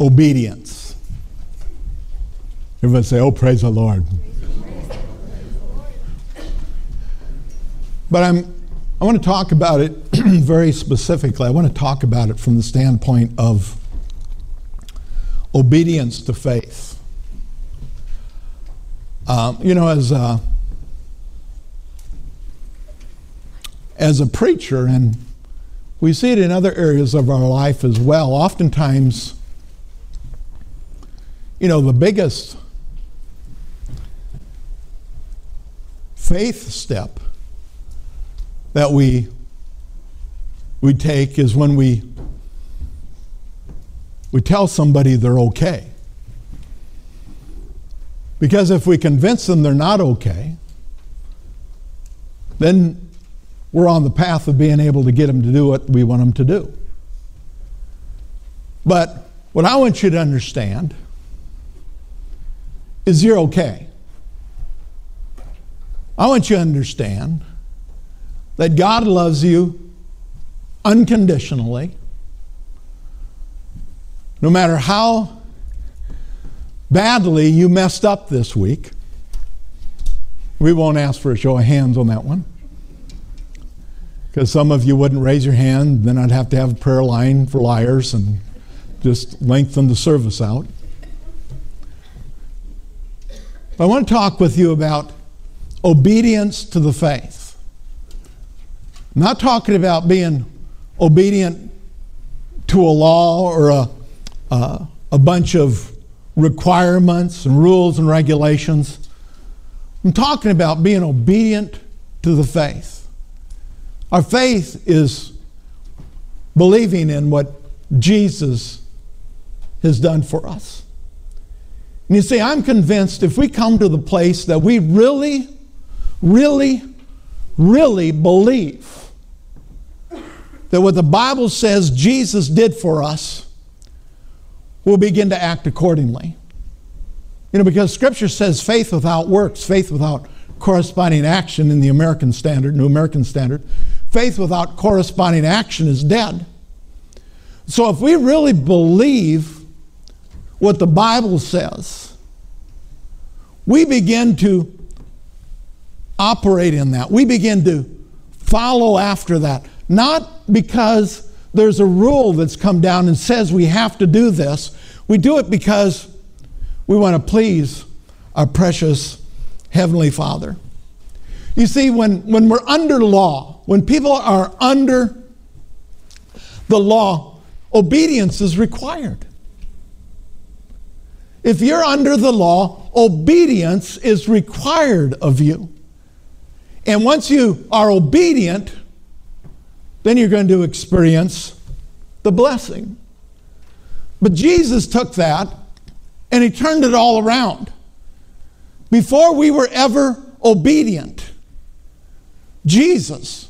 obedience. Everybody say, Oh, praise the Lord. But I'm, I want to talk about it very specifically. I want to talk about it from the standpoint of obedience to faith. Um, you know, as a, as a preacher, and we see it in other areas of our life as well, oftentimes, you know, the biggest faith step that we we take is when we we tell somebody they're okay. Because if we convince them they're not okay, then we're on the path of being able to get them to do what we want them to do. But what I want you to understand is you're okay. I want you to understand that God loves you unconditionally, no matter how badly you messed up this week. We won't ask for a show of hands on that one. Because some of you wouldn't raise your hand, then I'd have to have a prayer line for liars and just lengthen the service out. I want to talk with you about obedience to the faith. I'm not talking about being obedient to a law or a, uh, a bunch of requirements and rules and regulations. I'm talking about being obedient to the faith. Our faith is believing in what Jesus has done for us. And you see, I'm convinced if we come to the place that we really really, really believe that what the Bible says Jesus did for us, we'll begin to act accordingly. You know, because Scripture says faith without works, faith without corresponding action in the American Standard, New American Standard, faith without corresponding action is dead. So if we really believe what the Bible says, we begin to operate in that. We begin to follow after that. Not because there's a rule that's come down and says we have to do this. We do it because we want to please our precious Heavenly Father. You see, when, when we're under law, when people are under the law, obedience is required. If you're under the law, obedience is required of you. And once you are obedient, then you're going to experience the blessing. But Jesus took that and he turned it all around. Before we were ever obedient, Jesus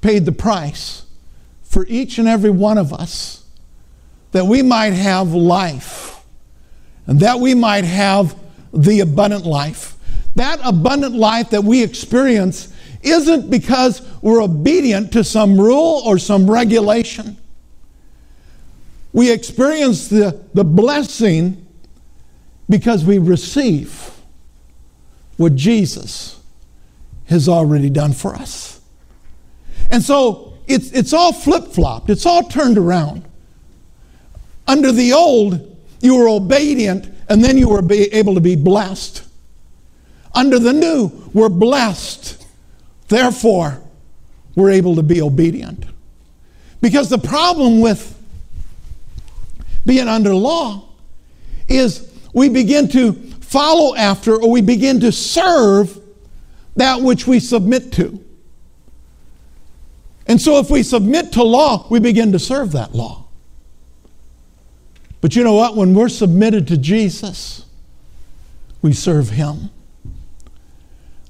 paid the price for each and every one of us that we might have life and that we might have the abundant life. That abundant life that we experience isn't because we're obedient to some rule or some regulation. We experience the, the blessing because we receive what Jesus has already done for us. And so it's, it's all flip flopped, it's all turned around. Under the old, you were obedient and then you were able to be blessed. Under the new, we're blessed Therefore, we're able to be obedient. Because the problem with being under law is we begin to follow after or we begin to serve that which we submit to. And so if we submit to law, we begin to serve that law. But you know what? When we're submitted to Jesus, we serve Him.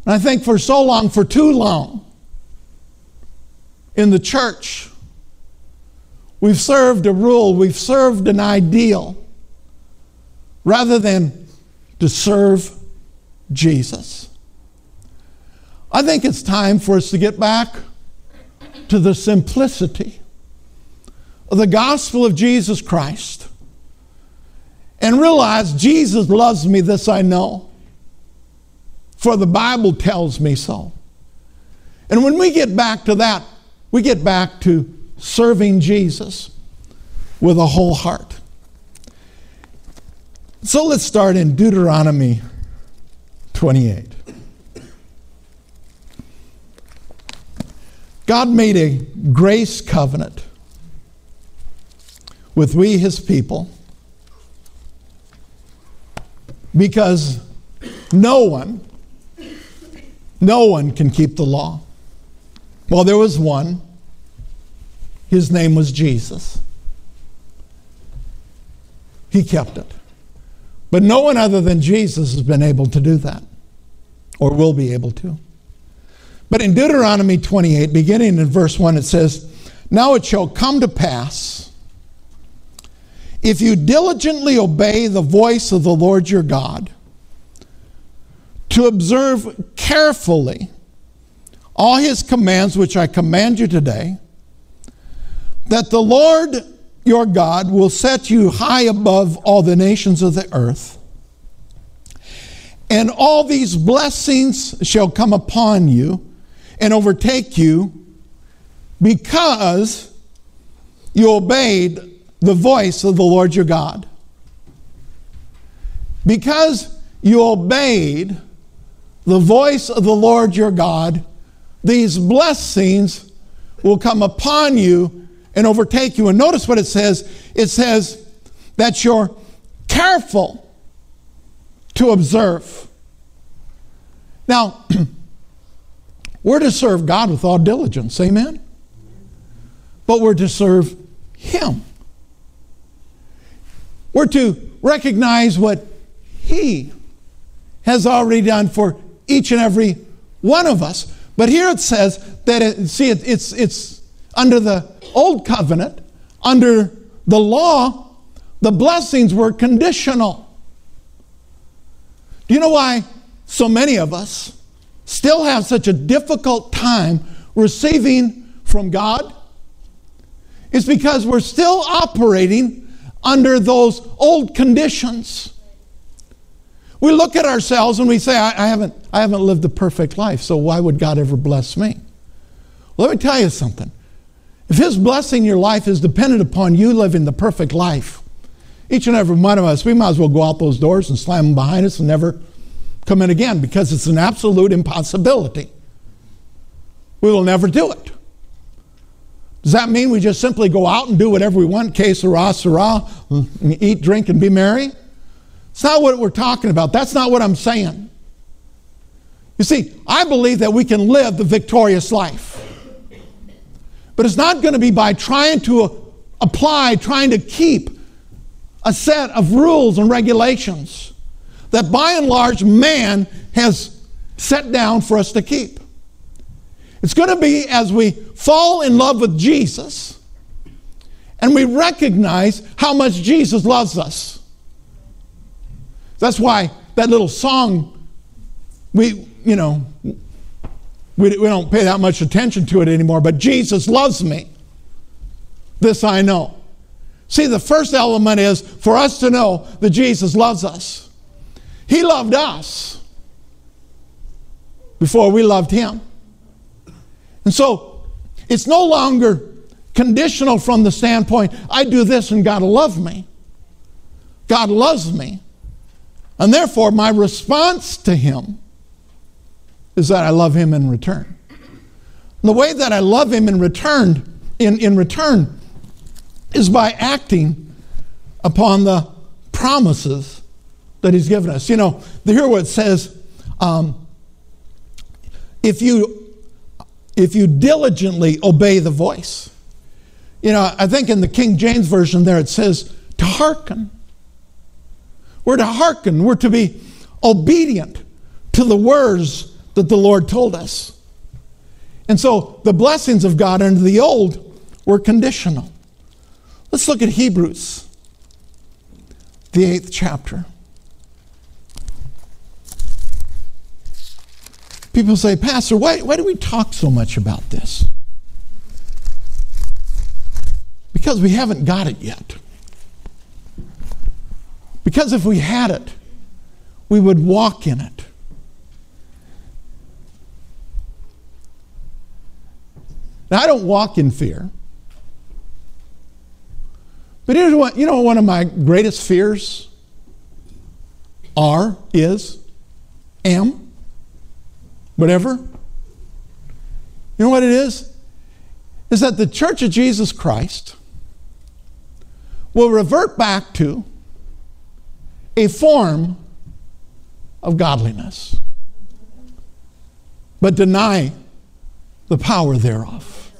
And I think for so long, for too long, in the church, we've served a rule, we've served an ideal, rather than to serve Jesus. I think it's time for us to get back to the simplicity of the gospel of Jesus Christ and realize Jesus loves me, this I know. For the Bible tells me so. And when we get back to that, we get back to serving Jesus with a whole heart. So let's start in Deuteronomy 28. God made a grace covenant with we, his people, because no one, no one can keep the law. Well, there was one. His name was Jesus. He kept it. But no one other than Jesus has been able to do that, or will be able to. But in Deuteronomy 28, beginning in verse 1, it says, Now it shall come to pass, if you diligently obey the voice of the Lord your God, to observe carefully all his commands which I command you today, that the Lord your God will set you high above all the nations of the earth. And all these blessings shall come upon you and overtake you because you obeyed the voice of the Lord your God. Because you obeyed the voice of the Lord your God, these blessings will come upon you and overtake you. And notice what it says it says that you're careful to observe. Now, We're to serve God with all diligence. Amen? But we're to serve Him. We're to recognize what He has already done for each and every one of us. But here it says that, it, see, it, it's, it's under the old covenant, under the law, the blessings were conditional. Do you know why so many of us still have such a difficult time receiving from God It's because we're still operating under those old conditions. We look at ourselves and we say, I, I, haven't, I haven't lived a perfect life, so why would God ever bless me? Let me tell you something. If His blessing your life is dependent upon you living the perfect life, each and every one of us, we might as well go out those doors and slam them behind us and never come in again because it's an absolute impossibility. We will never do it. Does that mean we just simply go out and do whatever we want, que sera, sera, eat, drink, and be merry? It's not what we're talking about. That's not what I'm saying. You see, I believe that we can live the victorious life. But it's not going to be by trying to apply, trying to keep a set of rules and regulations that by and large man has set down for us to keep. It's going to be as we fall in love with Jesus and we recognize how much Jesus loves us. That's why that little song, we, you know, we, we don't pay that much attention to it anymore, but Jesus loves me. This I know. See, the first element is for us to know that Jesus loves us. He loved us before we loved him. And so it's no longer conditional from the standpoint, I do this and God will love me. God loves me. And therefore, my response to him is that I love him in return. The way that I love him in return, in, in return, is by acting upon the promises that He's given us. You know, here what it says um, if you if you diligently obey the voice. You know, I think in the King James Version there it says to hearken. We're to hearken, we're to be obedient to the words that the Lord told us. And so the blessings of God under the old were conditional. Let's look at Hebrews, the eighth chapter. People say, Pastor, why, why do we talk so much about this? Because we haven't got it yet. Because if we had it, we would walk in it. Now, I don't walk in fear. But here's what you know one of my greatest fears are, is, am, whatever. You know what it is? Is that the Church of Jesus Christ will revert back to a form of godliness, but deny the power thereof.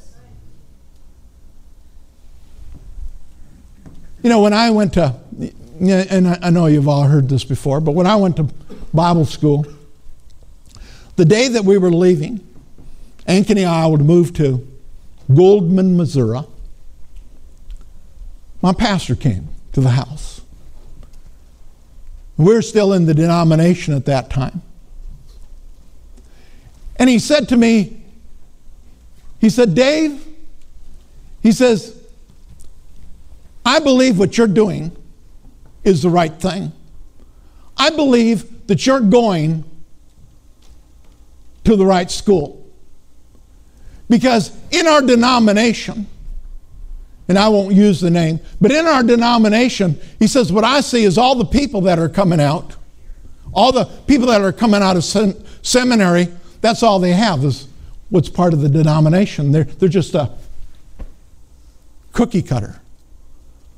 You know, when I went to, and I know you've all heard this before, but when I went to Bible school, the day that we were leaving, Ankeny and I would move to Goldman, Missouri. My pastor came to the house. We're still in the denomination at that time. And he said to me, he said, Dave, he says, I believe what you're doing is the right thing. I believe that you're going to the right school. Because in our denomination, and I won't use the name, but in our denomination, he says, what I see is all the people that are coming out, all the people that are coming out of sem- seminary, that's all they have is what's part of the denomination. They're, they're just a cookie cutter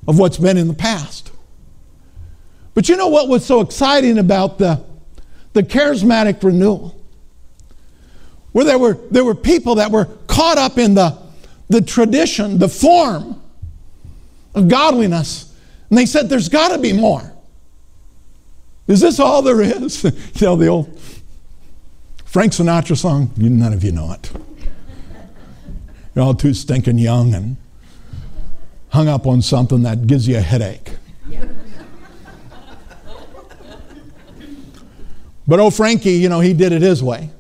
of what's been in the past. But you know what was so exciting about the, the charismatic renewal? Where there were, there were people that were caught up in the, the tradition, the form of godliness. And they said, There's got to be more. Is this all there is? you know, the old Frank Sinatra song, none of you know it. You're all too stinking young and hung up on something that gives you a headache. but oh, Frankie, you know, he did it his way.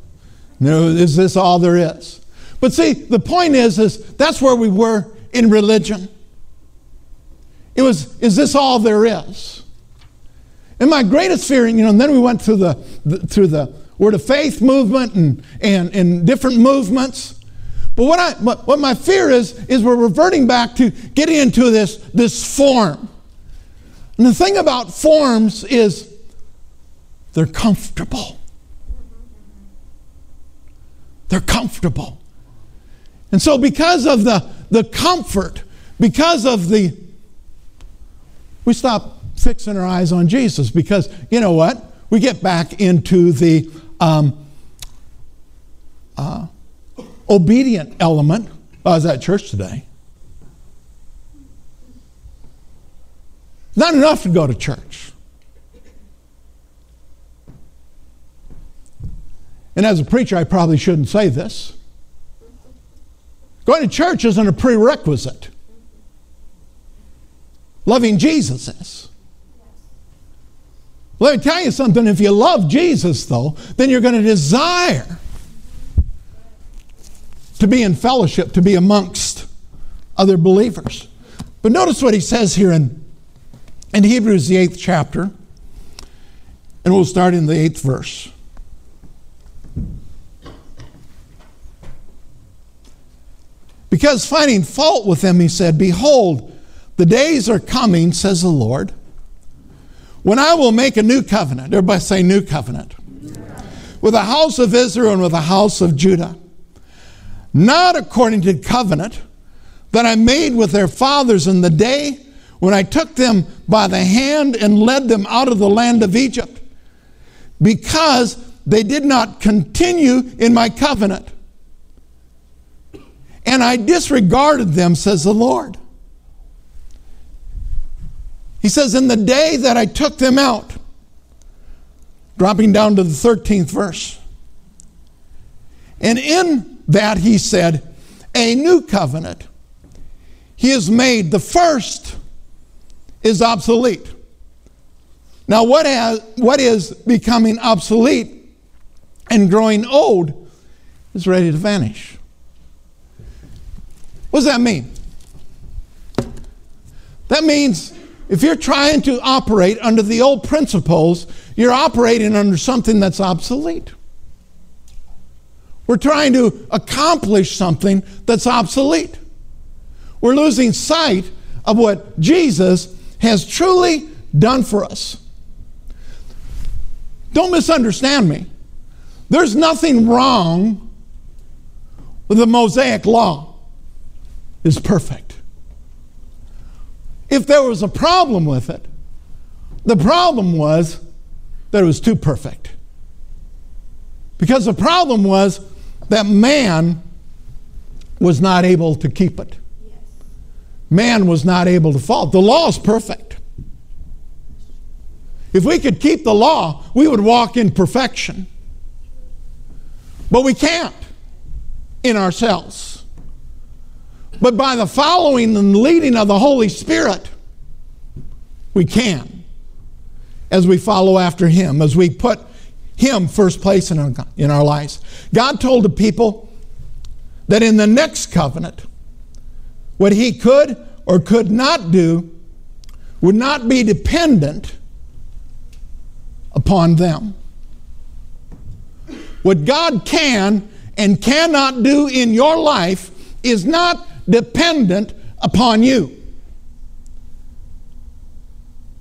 You know, is this all there is? But see, the point is, is that's where we were in religion. It was, is this all there is? And my greatest fear, you know, and then we went through the, the through the word of faith movement and, and, and different movements. But what, I, what my fear is, is we're reverting back to getting into this, this form. And the thing about forms is they're comfortable. They're comfortable. And so, because of the, the comfort, because of the, we stop fixing our eyes on Jesus because, you know what? We get back into the, um, uh, obedient element. I was at church today. Not enough to go to church. And as a preacher, I probably shouldn't say this. Going to church isn't a prerequisite. Loving Jesus is. Let me tell you something if you love Jesus, though, then you're going to desire to be in fellowship, to be amongst other believers. But notice what he says here in, in Hebrews, the eighth chapter, and we'll start in the eighth verse. Because finding fault with them, he said, Behold, the days are coming, says the Lord, when I will make a new covenant. Everybody say, New covenant. With the house of Israel and with the house of Judah not according to covenant that I made with their fathers in the day when I took them by the hand and led them out of the land of Egypt, because they did not continue in my covenant. And I disregarded them, says the Lord. He says, In the day that I took them out, dropping down to the 13th verse, and in that he said, a new covenant. He has made the first is obsolete. Now, what, has, what is becoming obsolete and growing old is ready to vanish. What does that mean? That means if you're trying to operate under the old principles, you're operating under something that's obsolete. We're trying to accomplish something that's obsolete. We're losing sight of what Jesus has truly done for us. Don't misunderstand me. There's nothing wrong with the Mosaic law. It's perfect. If there was a problem with it, the problem was that it was too perfect. Because the problem was that man was not able to keep it. Man was not able to follow. The law is perfect. If we could keep the law, we would walk in perfection. But we can't in ourselves. But by the following and leading of the Holy Spirit, we can. As we follow after Him, as we put Him first place in our, in our lives. God told the people that in the next covenant, what He could or could not do would not be dependent upon them. What God can and cannot do in your life is not dependent upon you.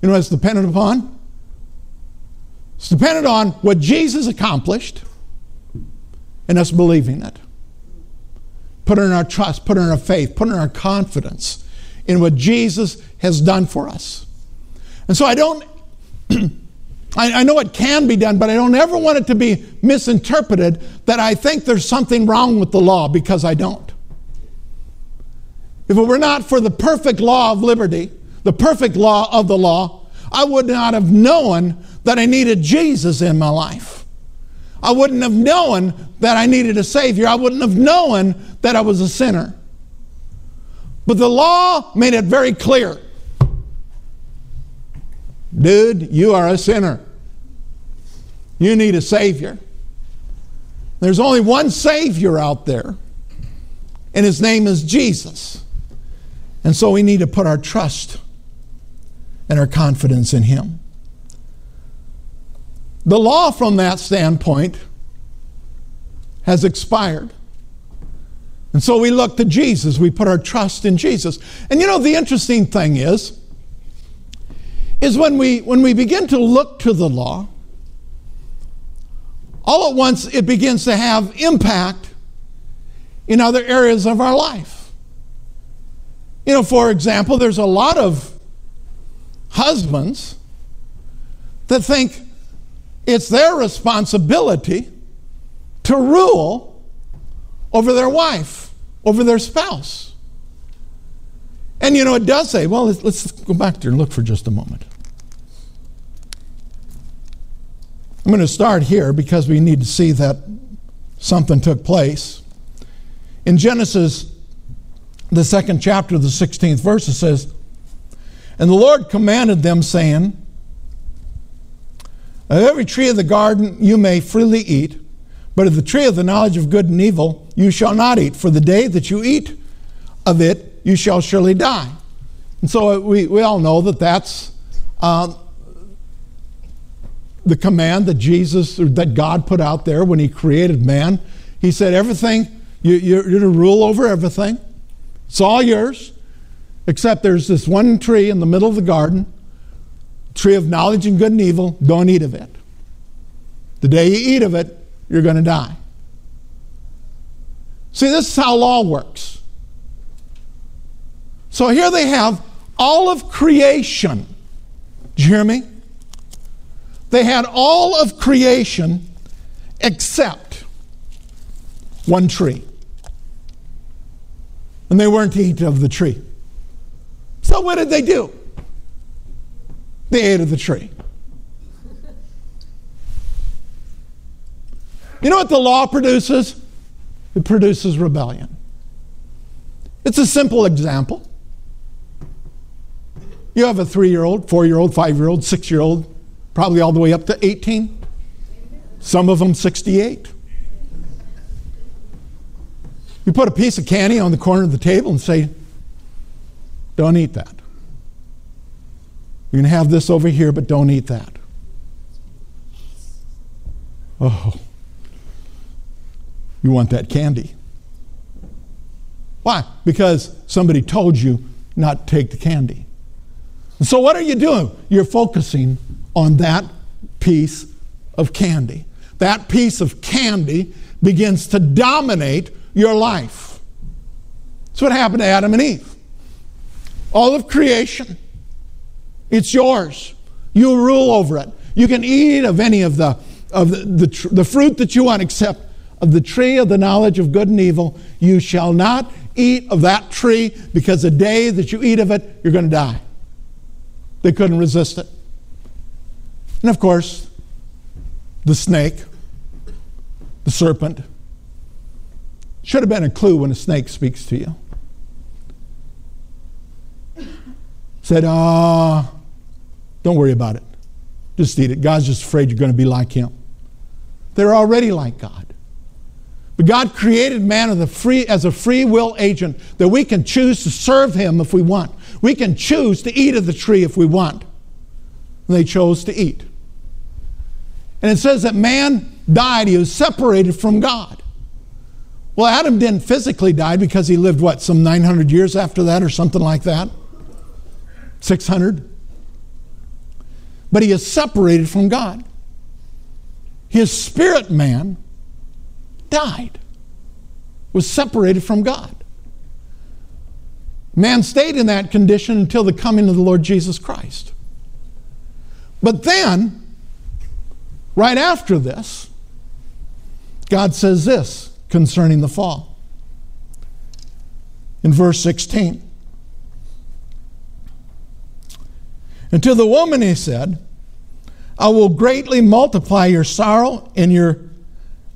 You know what it's dependent upon? It's dependent on what Jesus accomplished and us believing it. Put in our trust, put in our faith, put in our confidence in what Jesus has done for us. And so I don't I, I, know it can be done, but I don't ever want it to be misinterpreted that I think there's something wrong with the law because I don't. If it were not for the perfect law of liberty, the perfect law of the law, I would not have known that I needed Jesus in my life. I wouldn't have known that I needed a Savior. I wouldn't have known that I was a sinner. But the law made it very clear Dude, you are a sinner. You need a Savior. There's only one Savior out there, and His name is Jesus. And so we need to put our trust and our confidence in Him. The law, from that standpoint, has expired. And so we look to Jesus. We put our trust in Jesus. And you know, the interesting thing is, is when we, when we begin to look to the law, all at once it begins to have impact in other areas of our life. You know, for example, there's a lot of husbands that think it's their responsibility to rule over their wife, over their spouse. And you know, it does say, well, let's, let's go back there and look for just a moment. I'm going to start here because we need to see that something took place. In Genesis, the second chapter, the 16th verse, it says, And the Lord commanded them, saying, Of every tree of the garden you may freely eat, but of the tree of the knowledge of good and evil you shall not eat, for the day that you eat of it you shall surely die. And so we, we all know that that's uh, the command that Jesus or that God put out there when He created man. He said, Everything, you, you're, you're to rule over everything. It's all yours, except there's this one tree in the middle of the garden, tree of knowledge and good and evil. Don't eat of it. The day you eat of it, you're going to die. See, this is how law works. So here they have all of creation. Do you hear me? They had all of creation except one tree. And they weren't to eat of the tree. So what did they do? They ate of the tree. You know what the law produces? It produces rebellion. It's a simple example. You have a three year old, four year old, five year old, six year old, probably all the way up to 18. Some of them 68. You put a piece of candy on the corner of the table and say, Don't eat that. You can have this over here, but don't eat that. Oh, you want that candy. Why? Because somebody told you not to take the candy. And so, what are you doing? You're focusing on that piece of candy. That piece of candy begins to dominate your life. That's what happened to Adam and Eve. All of creation, it's yours. You rule over it. You can eat of any of the of the, the, the fruit that you want, except of the tree of the knowledge of good and evil. You shall not eat of that tree because the day that you eat of it, you're going to die. They couldn't resist it. And of course, the snake, the serpent, should have been a clue when a snake speaks to you. Said, ah, uh, don't worry about it. Just eat it. God's just afraid you're going to be like him. They're already like God. But God created man as a, free, as a free will agent that we can choose to serve him if we want. We can choose to eat of the tree if we want. And they chose to eat. And it says that man died, he was separated from God. Well, Adam didn't physically die because he lived, what, some 900 years after that or something like that? 600? But he is separated from God his spirit man died, was separated from God. Man stayed in that condition until the coming of the Lord Jesus Christ. But then, right after this, God says this concerning the fall. In verse 16. And to the woman he said, I will greatly multiply your sorrow and your,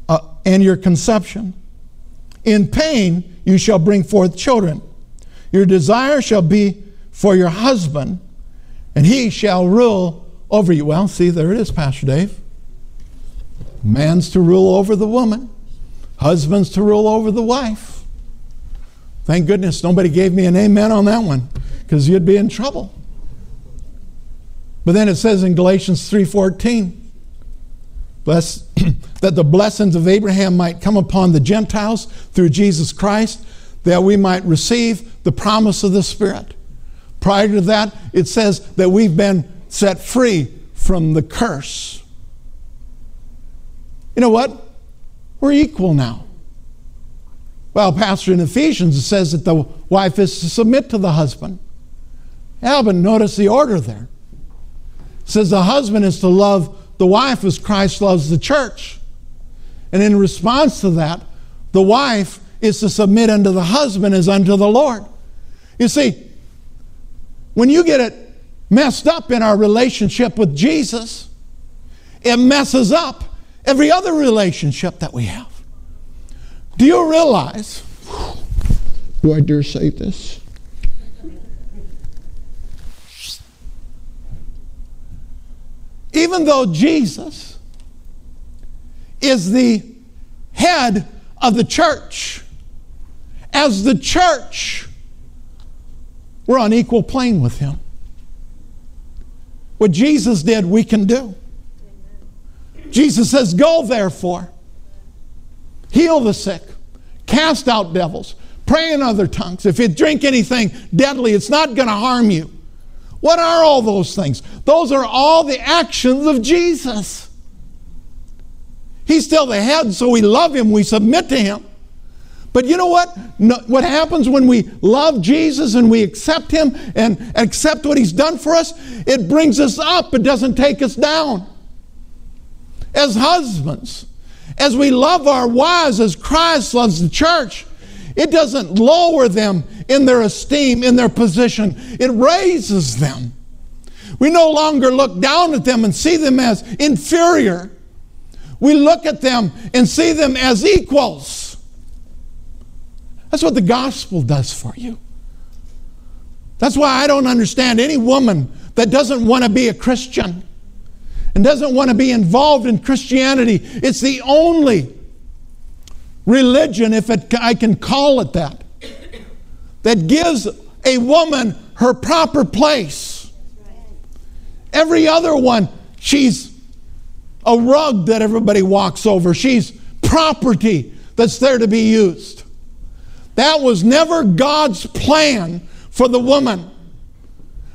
uh, and your conception. In pain you shall bring forth children. Your desire shall be for your husband, and he shall rule over you. Well, see, there it is, Pastor Dave. Man's to rule over the woman, husband's to rule over the wife. Thank goodness nobody gave me an amen on that one because you'd be in trouble. But then it says in Galatians 3:14, bless that the blessings of Abraham might come upon the Gentiles through Jesus Christ, that we might receive the promise of the Spirit. Prior to that, it says that we've been set free from the curse. You know what? We're equal now. Well, Pastor, in Ephesians, it says that the wife is to submit to the husband. Yeah, but notice the order there says the husband is to love the wife as Christ loves the church. And in response to that, the wife is to submit unto the husband as unto the Lord. You see, when you get it messed up in our relationship with Jesus, it messes up every other relationship that we have. Do you realize? Do I dare say this? even though Jesus is the head of the church, as the church, we're on equal plane with him. What Jesus did, we can do. Jesus says, Go therefore, heal the sick, cast out devils, pray in other tongues. If you drink anything deadly, it's not going to harm you. What are all those things? Those are all the actions of Jesus. He's still the head, so we love him, we submit to him. But you know what? No, what happens when we love Jesus and we accept him and accept what he's done for us? It brings us up, it doesn't take us down. As husbands, as we love our wives as Christ loves the church, it doesn't lower them in their esteem, in their position, it raises them. We no longer look down at them and see them as inferior. We look at them and see them as equals. That's what the gospel does for you. That's why I don't understand any woman that doesn't want to be a Christian and doesn't want to be involved in Christianity. It's the only religion, if it, I can call it that, that gives a woman her proper place. Every other one, she's a rug that everybody walks over. She's property that's there to be used. That was never God's plan for the woman.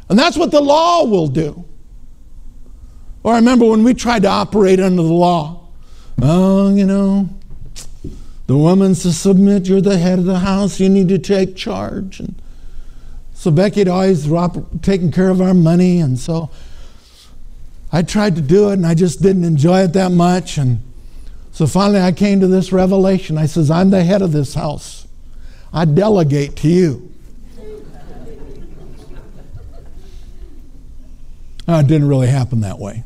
And that's what the law will do. Or I remember when we tried to operate under the law. Oh, you know, the woman's to submit, you're the head of the house, you need to take charge. And so Becky had always taken care of our money, and so I tried to do it and I just didn't enjoy it that much. And so finally I came to this revelation. I says, I'm the head of this house. I delegate to you. Uh, it didn't really happen that way.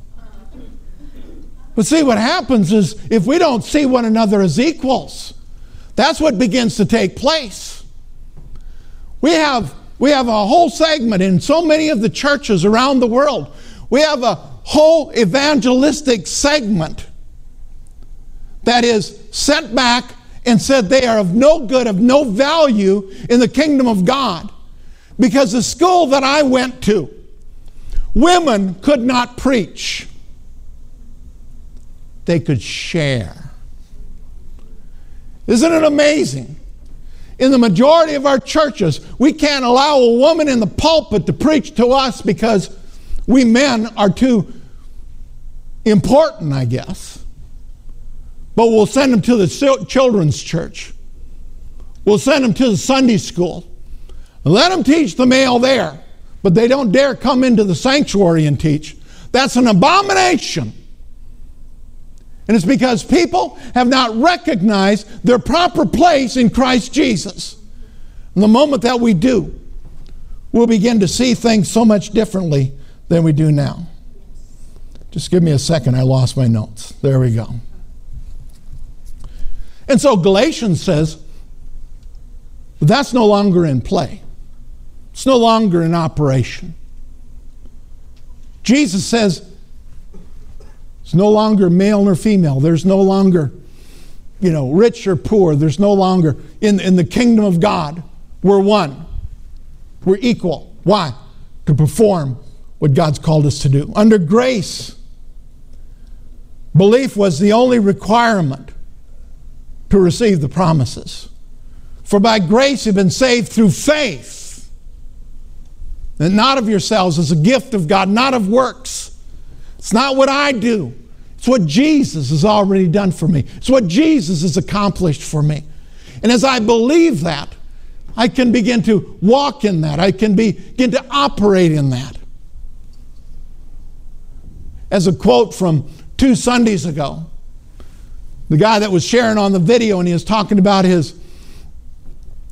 But see, what happens is if we don't see one another as equals, that's what begins to take place. We have, we have a whole segment in so many of the churches around the world. We have a whole evangelistic segment that is sent back and said they are of no good, of no value in the kingdom of God. Because the school that I went to, Women could not preach, they could share. Isn't it amazing? In the majority of our churches, we can't allow a woman in the pulpit to preach to us because we men are too important, I guess. But we'll send them to the children's church. We'll send them to the Sunday school. Let them teach the male there but they don't dare come into the sanctuary and teach. That's an abomination. And it's because people have not recognized their proper place in Christ Jesus. And the moment that we do, we'll begin to see things so much differently than we do now. Just give me a second, I lost my notes. There we go. And so Galatians says, that's no longer in play. It's no longer in operation. Jesus says it's no longer male nor female. There's no longer, you know, rich or poor. There's no longer, in, in the kingdom of God, we're one. We're equal. Why? To perform what God's called us to do. Under grace, belief was the only requirement to receive the promises. For by grace you've been saved through faith and not of yourselves as a gift of God, not of works. It's not what I do. It's what Jesus has already done for me. It's what Jesus has accomplished for me. And as I believe that, I can begin to walk in that. I can begin to operate in that. As a quote from two Sundays ago, the guy that was sharing on the video and he was talking about his,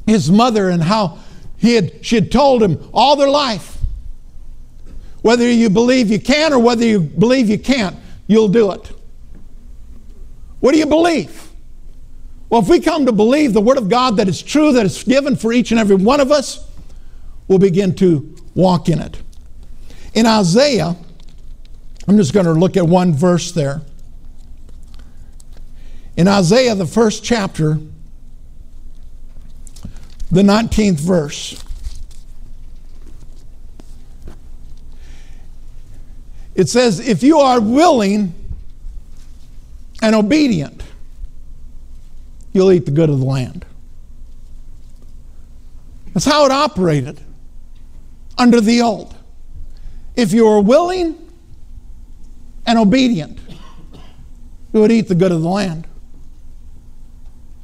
his mother and how he had, she had told him all their life whether you believe you can or whether you believe you can't, you'll do it. What do you believe? Well, if we come to believe the Word of God that is true, that is given for each and every one of us, we'll begin to walk in it. In Isaiah, I'm just going to look at one verse there. In Isaiah, the first chapter, the 19th verse. It says, If you are willing and obedient, you'll eat the good of the land. That's how it operated under the old. If you were willing and obedient, you would eat the good of the land.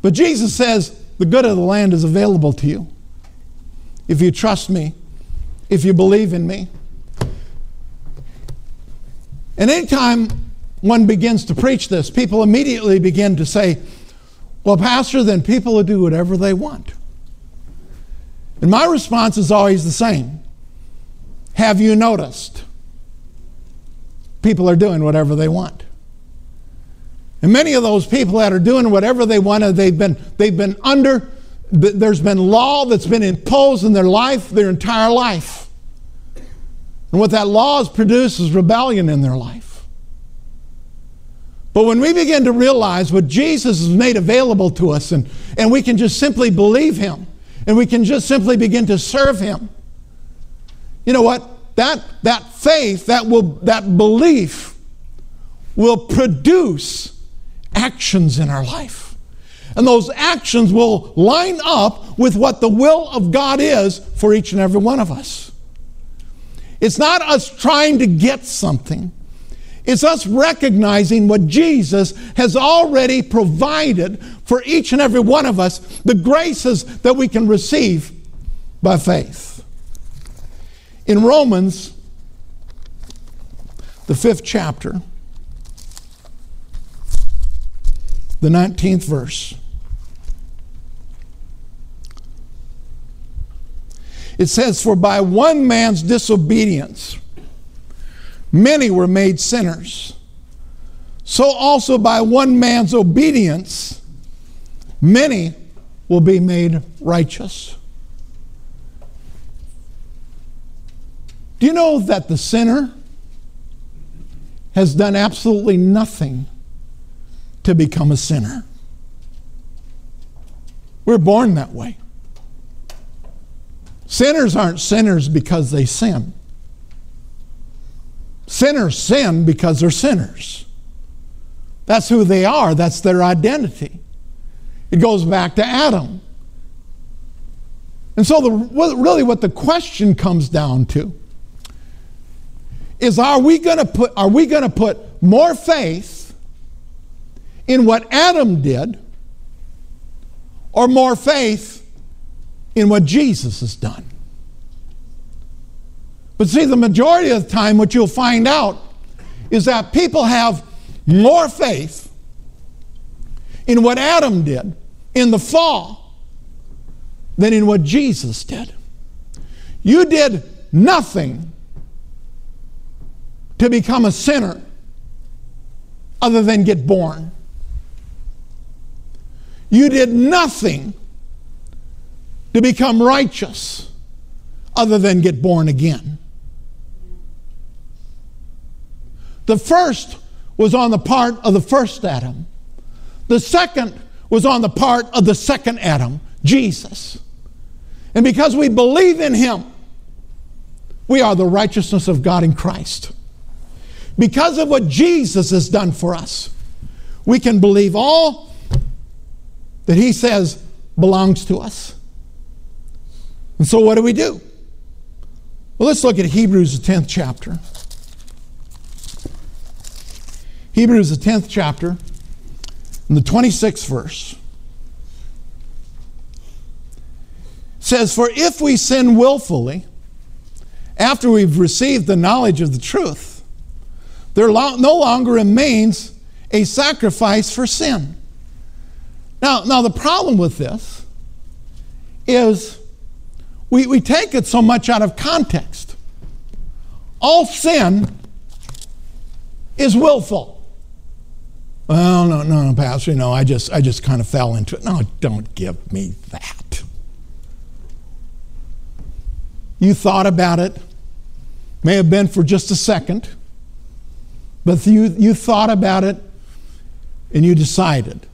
But Jesus says, the good of the land is available to you. If you trust me, if you believe in me. And anytime one begins to preach this, people immediately begin to say, Well, Pastor, then people will do whatever they want. And my response is always the same Have you noticed? People are doing whatever they want. And many of those people that are doing whatever they want, they've been, they've been under, there's been law that's been imposed in their life, their entire life. And what that law has produced is rebellion in their life. But when we begin to realize what Jesus has made available to us, and, and we can just simply believe Him, and we can just simply begin to serve Him, you know what? that, that faith, that, will, that belief will produce actions in our life. And those actions will line up with what the will of God is for each and every one of us. It's not us trying to get something. It's us recognizing what Jesus has already provided for each and every one of us, the graces that we can receive by faith. In Romans, the fifth chapter, the 19th verse. It says, For by one man's disobedience, many were made sinners. So also by one man's obedience, many will be made righteous. Do you know that the sinner has done absolutely nothing to become a sinner? We're born that way. Sinners aren't sinners because they sin. Sinners sin because they're sinners. That's who they are, that's their identity. It goes back to Adam. And so, the, really, what the question comes down to is are we going to put, are we going to put more faith in what Adam did or more faith in what Jesus has done? But see, the majority of the time, what you'll find out is that people have more faith in what Adam did in the fall than in what Jesus did. You did nothing to become a sinner other than get born. You did nothing to become righteous other than get born again. The first was on the part of the first Adam. The second was on the part of the second Adam, Jesus. And because we believe in him, we are the righteousness of God in Christ. Because of what Jesus has done for us, we can believe all that he says belongs to us. And so, what do we do? Well, let's look at Hebrews, the 10th chapter. Hebrews, the 10th chapter, and the 26th verse says, For if we sin willfully, after we've received the knowledge of the truth, there no longer remains a sacrifice for sin. Now, now the problem with this is we, we take it so much out of context. All sin is willful. Well, no, no, no, Pastor, no, I just, I just kind of fell into it. No, don't give me that. You thought about it, may have been for just a second, but you, you thought about it and you decided,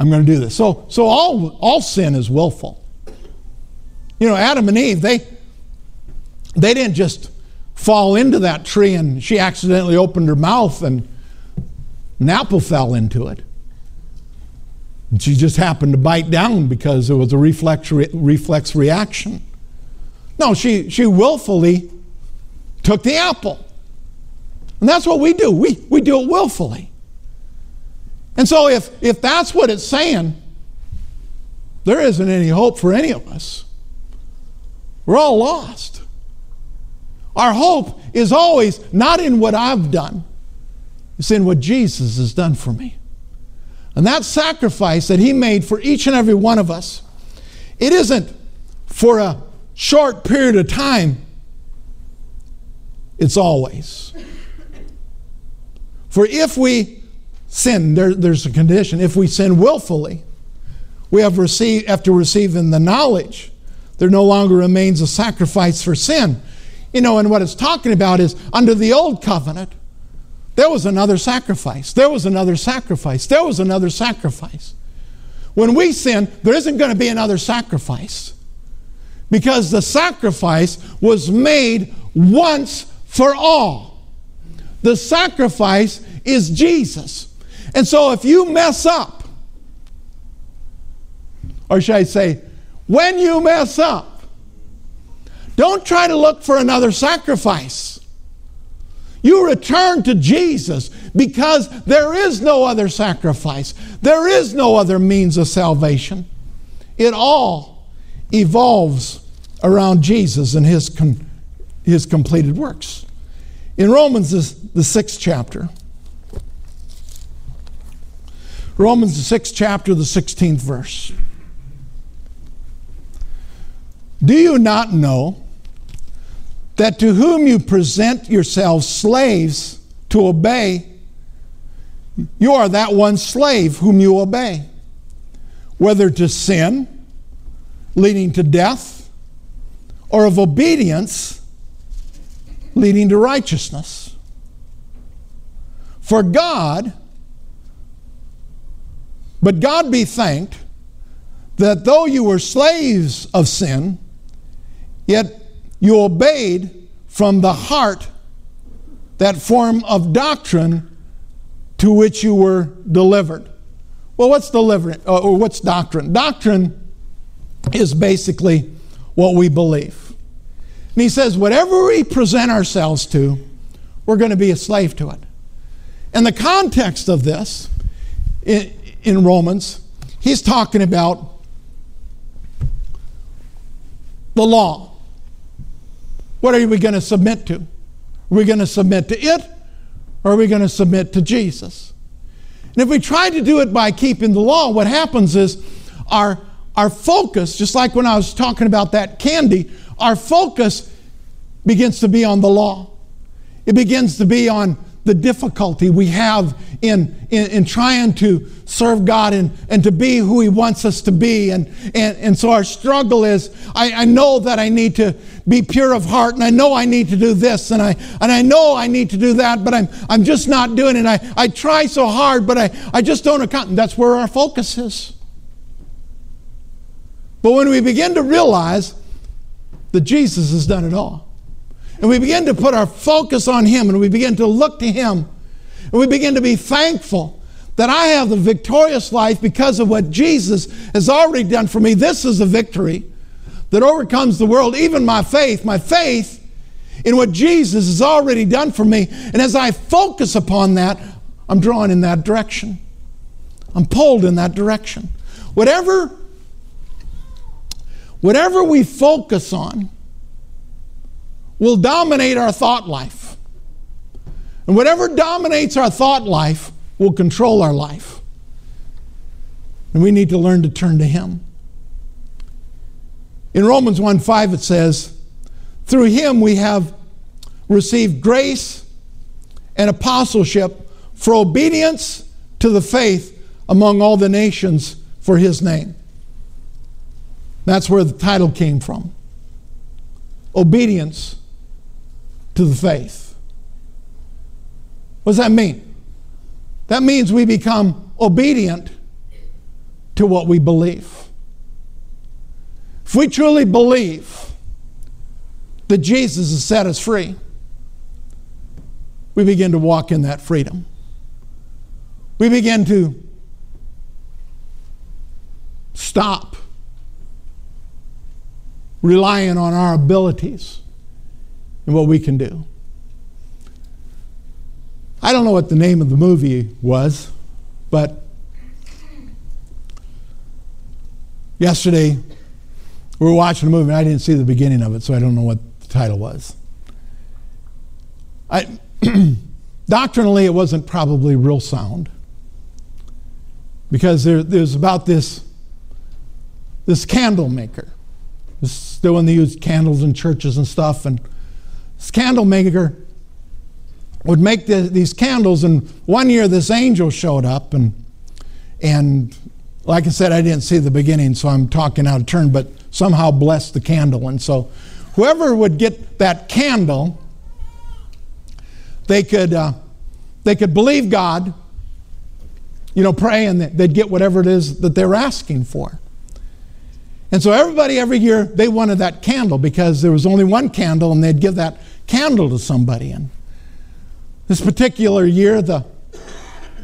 I'm going to do this. So, so all, all sin is willful. You know, Adam and Eve, they, they didn't just fall into that tree and she accidentally opened her mouth and an apple fell into it. And she just happened to bite down because it was a reflex, re- reflex reaction. No, she, she willfully took the apple. And that's what we do. We, we do it willfully. And so if, if that's what it's saying, there isn't any hope for any of us. We're all lost. Our hope is always not in what I've done, it's in what Jesus has done for me. And that sacrifice that He made for each and every one of us, it isn't for a short period of time, it's always. For if we sin, there, there's a condition. If we sin willfully, we have received, after receiving the knowledge, there no longer remains a sacrifice for sin. You know, and what it's talking about is under the old covenant, there was another sacrifice. There was another sacrifice. There was another sacrifice. When we sin, there isn't going to be another sacrifice because the sacrifice was made once for all. The sacrifice is Jesus. And so if you mess up, or should I say, when you mess up, don't try to look for another sacrifice. You return to Jesus because there is no other sacrifice. There is no other means of salvation. It all evolves around Jesus and his, con- his completed works. In Romans, the sixth chapter, Romans, the sixth chapter, the 16th verse. Do you not know that to whom you present yourselves slaves to obey, you are that one slave whom you obey, whether to sin, leading to death, or of obedience, leading to righteousness. For God, but God be thanked that though you were slaves of sin, yet you obeyed from the heart that form of doctrine to which you were delivered. Well, what's deliverance uh, or what's doctrine? Doctrine is basically what we believe. And he says, whatever we present ourselves to, we're going to be a slave to it. And the context of this in, in Romans, he's talking about the law. What are we going to submit to? Are we going to submit to it or are we going to submit to Jesus? And if we try to do it by keeping the law, what happens is our, our focus, just like when I was talking about that candy, our focus begins to be on the law. It begins to be on the difficulty we have in, in, in, trying to serve God and, and to be who He wants us to be. And, and, and so our struggle is I, I know that I need to be pure of heart and I know I need to do this and I, and I know I need to do that, but I'm, I'm just not doing it. I, I try so hard, but I, I just don't account. That's where our focus is. But when we begin to realize that Jesus has done it all, and we begin to put our focus on Him and we begin to look to Him and we begin to be thankful that I have the victorious life because of what Jesus has already done for me. This is a victory that overcomes the world, even my faith. My faith in what Jesus has already done for me. And as I focus upon that, I'm drawn in that direction. I'm pulled in that direction. Whatever, whatever we focus on, will dominate our thought life. And whatever dominates our thought life will control our life. And we need to learn to turn to Him. In Romans 1 5, it says, Through Him we have received grace and apostleship for obedience to the faith among all the nations for His name. That's where the title came from. Obedience to the faith. What does that mean? That means we become obedient to what we believe. If we truly believe that Jesus has set us free, we begin to walk in that freedom. We begin to stop relying on our abilities and what we can do. I don't know what the name of the movie was, but yesterday we were watching a movie and I didn't see the beginning of it, so I don't know what the title was. I, doctrinally, it wasn't probably real sound because there, there's about this, this candle maker. This, still when they use candles in churches and stuff, and this candle maker would make the, these candles, and one year this angel showed up, and and like I said, I didn't see the beginning, so I'm talking out of turn, but somehow blessed the candle, and so whoever would get that candle, they could uh, they could believe God, you know, pray, and they'd get whatever it is that they're asking for. And so everybody every year they wanted that candle because there was only one candle and they'd give that candle to somebody. And this particular year, the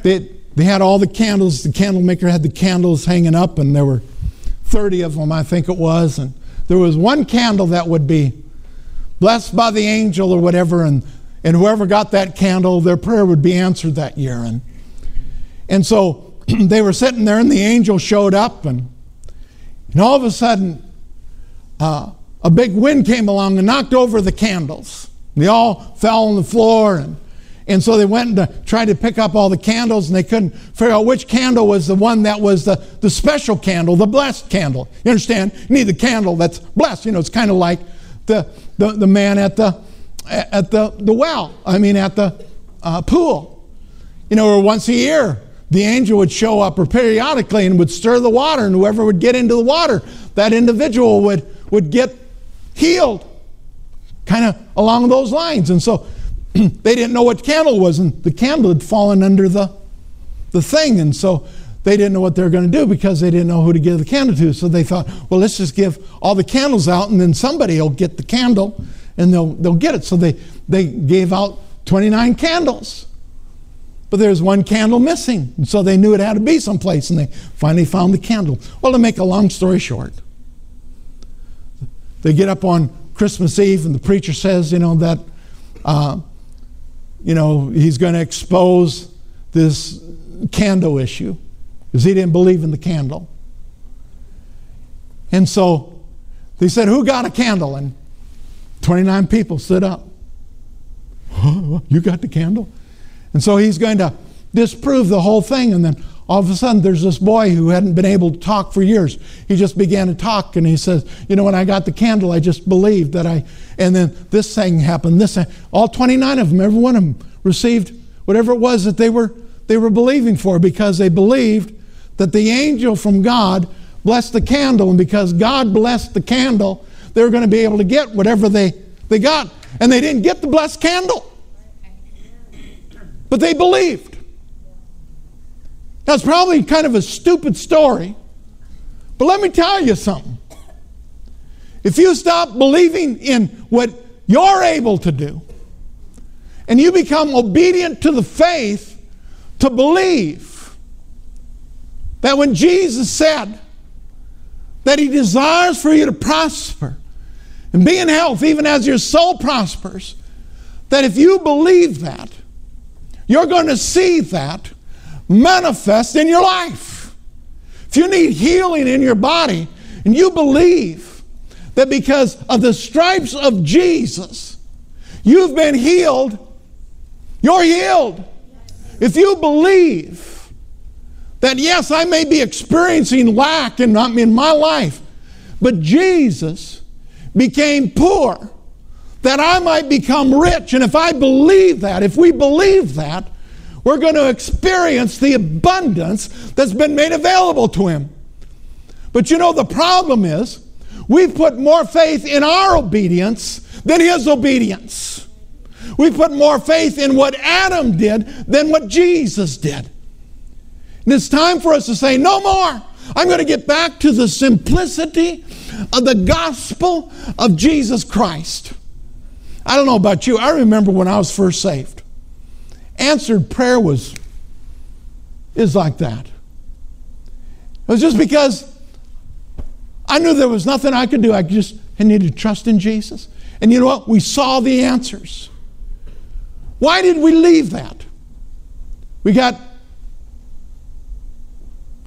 they, they had all the candles. The candle maker had the candles hanging up, and there were 30 of them, I think it was. And there was one candle that would be blessed by the angel or whatever, and, and whoever got that candle, their prayer would be answered that year. And, and so they were sitting there, and the angel showed up, and, and all of a sudden, uh, a big wind came along and knocked over the candles. They all fell on the floor, and, and so they went to try to pick up all the candles, and they couldn't figure out which candle was the one that was the, the special candle, the blessed candle. You understand? You need the candle that's blessed. You know, it's kind of like the, the, the man at the, at the, the well, I mean, at the uh, pool. You know, or once a year, the angel would show up or periodically and would stir the water, and whoever would get into the water, that individual would, would get healed. Kind of along those lines. And so they didn't know what candle was, and the candle had fallen under the, the thing. And so they didn't know what they were going to do because they didn't know who to give the candle to. So they thought, well, let's just give all the candles out, and then somebody will get the candle and they'll, they'll get it. So they, they gave out 29 candles. But there's one candle missing. And so they knew it had to be someplace, and they finally found the candle. Well, to make a long story short, they get up on Christmas Eve, and the preacher says, you know, that, uh, you know, he's going to expose this candle issue because he didn't believe in the candle. And so they said, Who got a candle? And 29 people stood up. you got the candle? And so he's going to disprove the whole thing. And then all of a sudden, there's this boy who hadn't been able to talk for years. He just began to talk, and he says, You know, when I got the candle, I just believed that I. And then this thing happened, this thing. All 29 of them, every one of them received whatever it was that they were, they were believing for because they believed that the angel from God blessed the candle, and because God blessed the candle, they were going to be able to get whatever they, they got. And they didn't get the blessed candle. But they believed. That's probably kind of a stupid story, but let me tell you something. If you stop believing in what you're able to do, and you become obedient to the faith to believe that when Jesus said that He desires for you to prosper and be in health, even as your soul prospers, that if you believe that, you're going to see that manifest in your life. If you need healing in your body and you believe that because of the stripes of Jesus, you've been healed, you're healed. If you believe that, yes, I may be experiencing lack in, um, in my life, but Jesus became poor that I might become rich. And if I believe that, if we believe that, we're going to experience the abundance that's been made available to him. But you know, the problem is we've put more faith in our obedience than his obedience. We put more faith in what Adam did than what Jesus did. And it's time for us to say, no more. I'm going to get back to the simplicity of the gospel of Jesus Christ. I don't know about you. I remember when I was first saved. Answered prayer was is like that. It was just because I knew there was nothing I could do. I just I needed to trust in Jesus. And you know what? We saw the answers. Why did we leave that? We got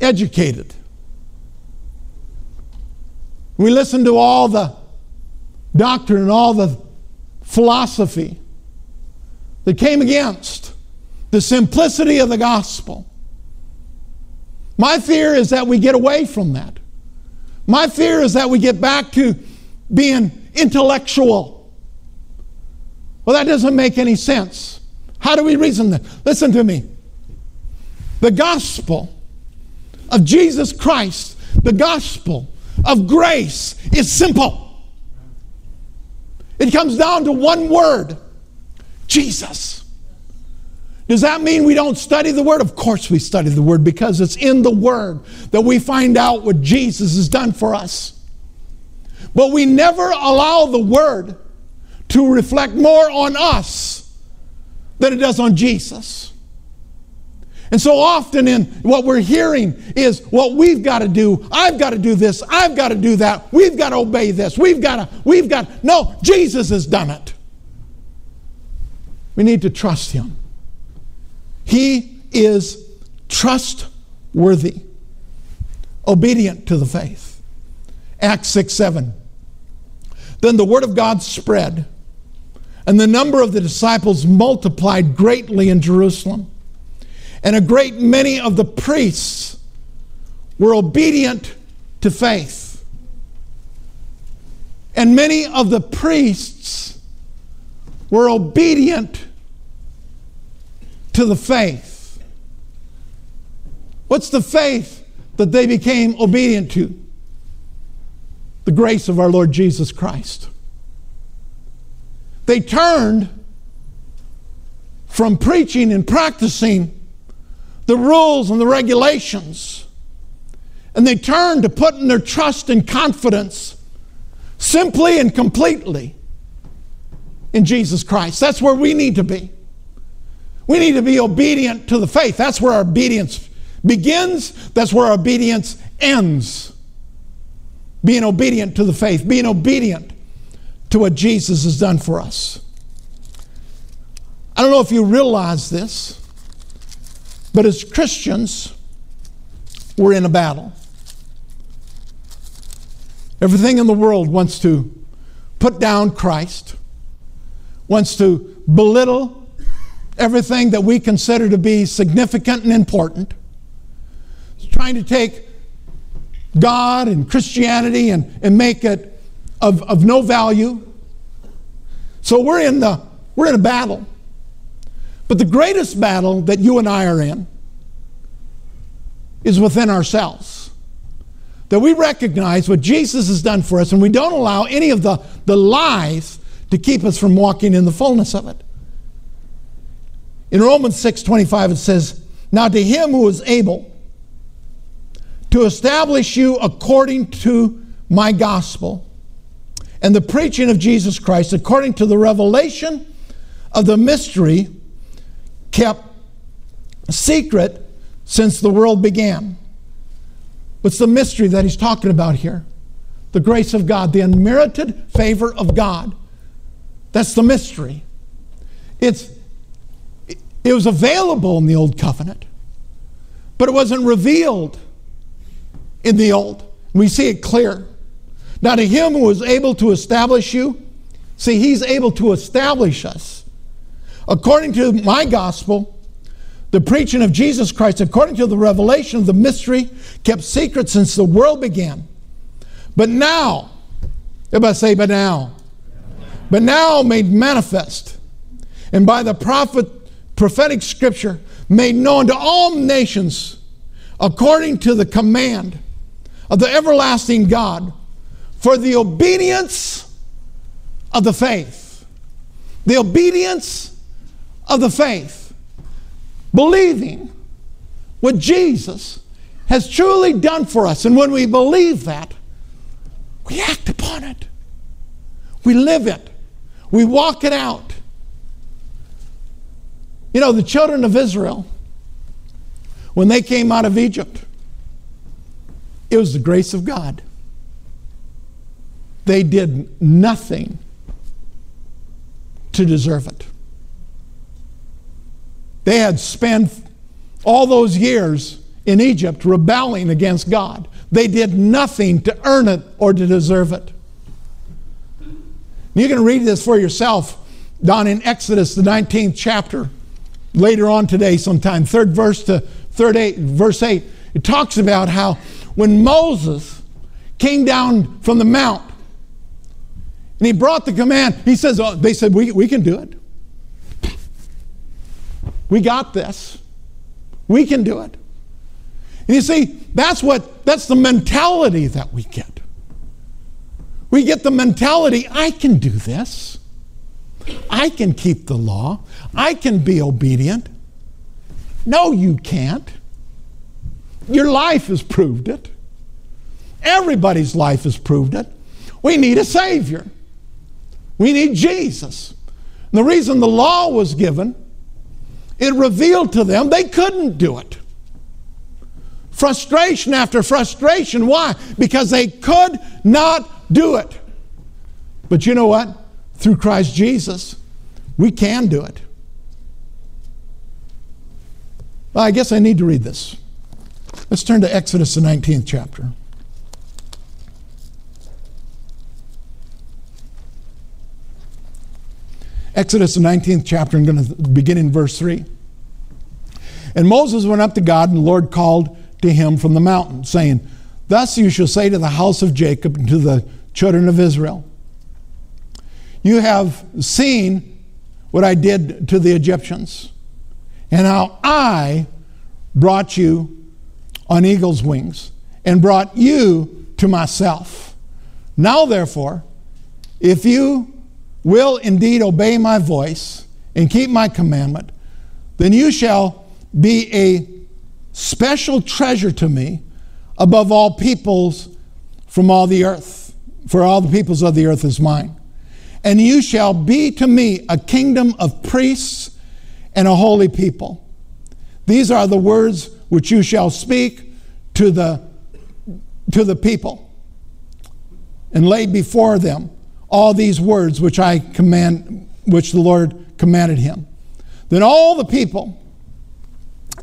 educated. We listened to all the doctrine and all the philosophy that came against the simplicity of the gospel. My fear is that we get away from that. My fear is that we get back to being intellectual. Well, that doesn't make any sense. How do we reason that? Listen to me. The gospel of Jesus Christ, the gospel of grace, is simple. It comes down to one word Jesus. Does that mean we don't study the Word? Of course, we study the Word because it's in the Word that we find out what Jesus has done for us. But we never allow the word to reflect more on us than it does on Jesus. And so often in what we're hearing is what we've got to do. I've got to do this. I've got to do that. We've got to obey this. We've got to, we've got, no, Jesus has done it. We need to trust him. He is trustworthy, obedient to the faith. Acts 6 7. Then the word of God spread, and the number of the disciples multiplied greatly in Jerusalem and a great many of the priests were obedient to faith. And many of the priests were obedient to the faith. What's the faith that they became obedient to? The grace of our Lord Jesus Christ. They turned from preaching and practicing the rules and the regulations. And they turned to putting their trust and confidence simply and completely in Jesus Christ. That's where we need to be. We need to be obedient to the faith. That's where our obedience begins, that's where our obedience ends. Being obedient to the faith, being obedient to what Jesus has done for us. I don't know if you realize this. But as Christians, we're in a battle. Everything in the world wants to put down Christ, wants to belittle everything that we consider to be significant and important. It's trying to take God and Christianity and, and make it of, of no value. So we're in, the, we're in a battle. But the greatest battle that you and I are in is within ourselves. That we recognize what Jesus has done for us and we don't allow any of the, the lies to keep us from walking in the fullness of it. In Romans 6:25 it says, "Now to him who is able to establish you according to my gospel and the preaching of Jesus Christ according to the revelation of the mystery kept secret since the world began. What's the mystery that he's talking about here? The grace of God, the unmerited favor of God. That's the mystery. It's, it was available in the old covenant, but it wasn't revealed in the old. We see it clear. Now, to him who is able to establish you, see, he's able to establish us according to my gospel, the preaching of Jesus Christ, according to the revelation of the mystery kept secret since the world began. But now, everybody say, but now. But now made manifest, and by the prophet, prophetic scripture made known to all nations, according to the command of the everlasting God, for the obedience of the faith. The obedience of the faith, believing what Jesus has truly done for us. And when we believe that, we act upon it, we live it, we walk it out. You know, the children of Israel, when they came out of Egypt, it was the grace of God. They did nothing to deserve it. They had spent all those years in Egypt rebelling against God. They did nothing to earn it or to deserve it. You can read this for yourself down in Exodus, the 19th chapter, later on today, sometime, third verse to third eight, verse 8. It talks about how when Moses came down from the mount and he brought the command, he says, oh, they said, we, we can do it. We got this. We can do it. And you see, that's what that's the mentality that we get. We get the mentality, I can do this. I can keep the law. I can be obedient. No, you can't. Your life has proved it. Everybody's life has proved it. We need a Savior. We need Jesus. And the reason the law was given, it revealed to them they couldn't do it. Frustration after frustration. Why? Because they could not do it. But you know what? Through Christ Jesus, we can do it. Well, I guess I need to read this. Let's turn to Exodus, the 19th chapter. Exodus, the 19th chapter, I'm going to begin in verse 3. And Moses went up to God, and the Lord called to him from the mountain, saying, Thus you shall say to the house of Jacob and to the children of Israel, You have seen what I did to the Egyptians, and how I brought you on eagle's wings, and brought you to myself. Now, therefore, if you will indeed obey my voice and keep my commandment, then you shall be a special treasure to me above all peoples from all the earth. For all the peoples of the earth is mine. And you shall be to me a kingdom of priests and a holy people. These are the words which you shall speak to the, to the people and lay before them all these words which I command, which the Lord commanded him. Then all the people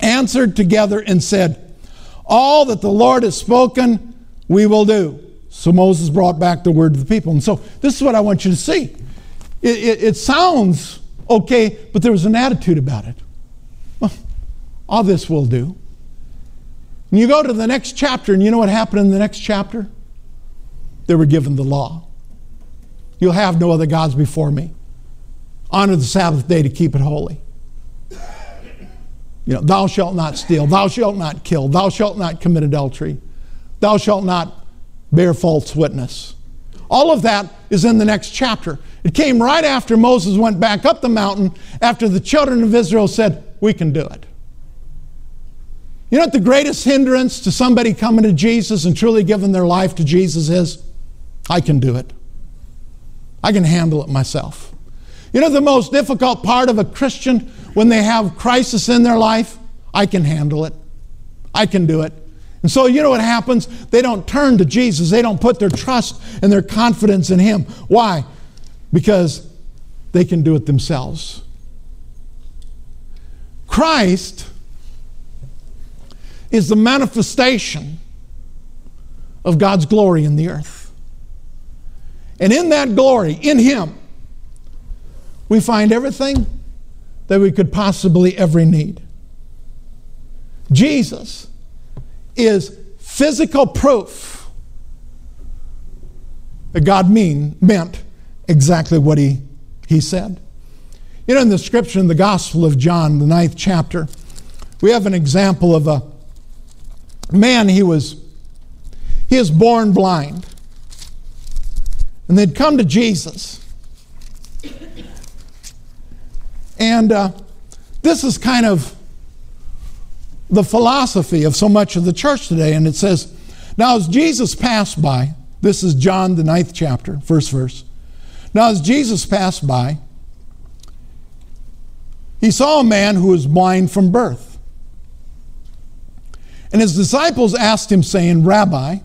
answered together and said, All that the Lord has spoken, we will do. So Moses brought back the word to the people. And so this is what I want you to see. It, it, it sounds okay, but there was an attitude about it. Well, all this will do. And you go to the next chapter, and you know what happened in the next chapter? They were given the law. You'll have no other gods before me. Honor the Sabbath day to keep it holy. You know, thou shalt not steal, thou shalt not kill, thou shalt not commit adultery, thou shalt not bear false witness. All of that is in the next chapter. It came right after Moses went back up the mountain after the children of Israel said, We can do it. You know what the greatest hindrance to somebody coming to Jesus and truly giving their life to Jesus is? I can do it. I can handle it myself. You know the most difficult part of a Christian when they have crisis in their life? I can handle it. I can do it. And so, you know what happens? They don't turn to Jesus. They don't put their trust and their confidence in Him. Why? Because they can do it themselves. Christ is the manifestation of God's glory in the earth. And in that glory, in Him, we find everything that we could possibly ever need. Jesus is physical proof that God mean, meant exactly what he, he said. You know, in the scripture in the Gospel of John, the ninth chapter, we have an example of a man, he was, he is born blind. And they'd come to Jesus. And uh, this is kind of the philosophy of so much of the church today. And it says, Now as Jesus passed by, this is John, the ninth chapter, first verse. Now as Jesus passed by, he saw a man who was blind from birth. And his disciples asked him, saying, Rabbi,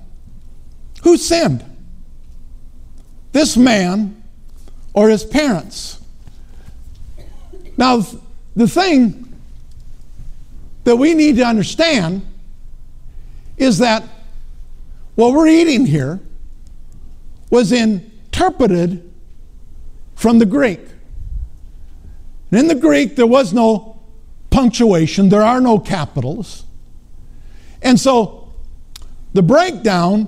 who sinned? this man or his parents. Now, the thing that we need to understand is that what we're eating here was interpreted from the Greek. And in the Greek, there was no punctuation, there are no capitals. And so the breakdown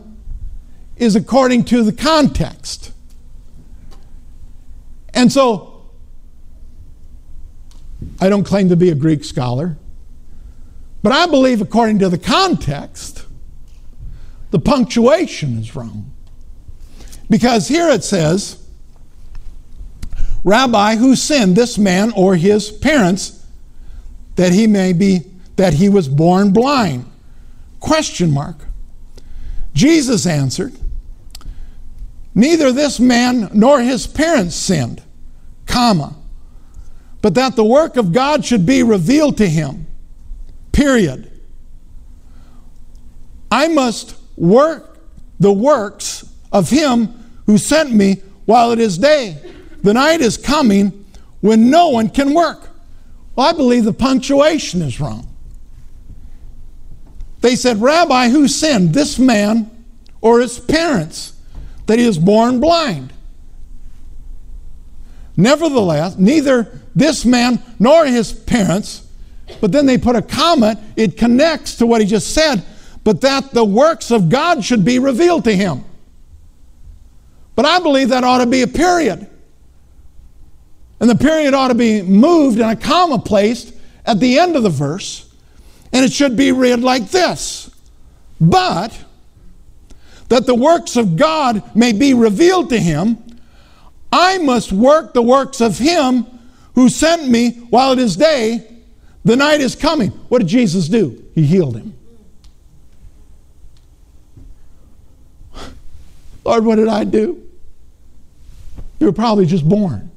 is according to the context. And so, I don't claim to be a Greek scholar, but I believe according to the context, the punctuation is wrong. Because here it says, Rabbi, who sinned, this man or his parents, that he may be, that he was born blind? Question mark. Jesus answered, neither this man nor his parents sinned, comma, but that the work of God should be revealed to him. Period. I must work the works of him who sent me while it is day. The night is coming when no one can work. Well, I believe the punctuation is wrong. They said, Rabbi, who sinned, this man or his parents, that he was born blind? Nevertheless, neither this man nor his parents, but then they put a comment, it connects to what he just said, but that the works of God should be revealed to him. But I believe that ought to be a period. And the period ought to be moved and a comma placed at the end of the verse. And it should be read like this But that the works of God may be revealed to him, I must work the works of him who sent me while it is day. The night is coming. What did Jesus do? He healed him. Lord, what did I do? You were probably just born.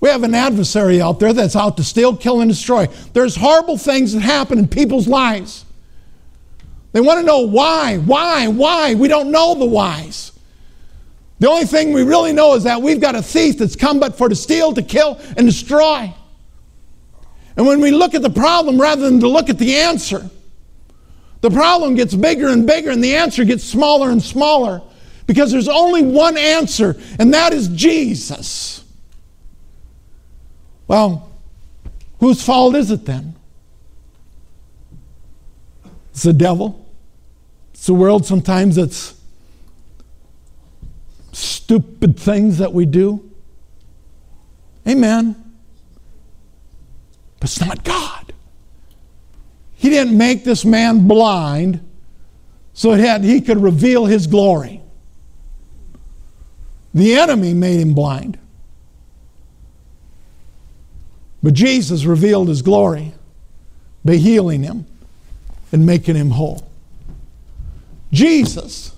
We have an adversary out there that's out to steal, kill, and destroy. There's horrible things that happen in people's lives. They want to know why, why, why. We don't know the whys. The only thing we really know is that we've got a thief that's come but for to steal, to kill, and destroy. And when we look at the problem rather than to look at the answer, the problem gets bigger and bigger and the answer gets smaller and smaller because there's only one answer, and that is Jesus. Well, whose fault is it then? It's the devil. It's the world sometimes it's stupid things that we do. Amen. But it's not God. He didn't make this man blind so that he could reveal his glory. The enemy made him blind. But Jesus revealed his glory by healing him and making him whole. Jesus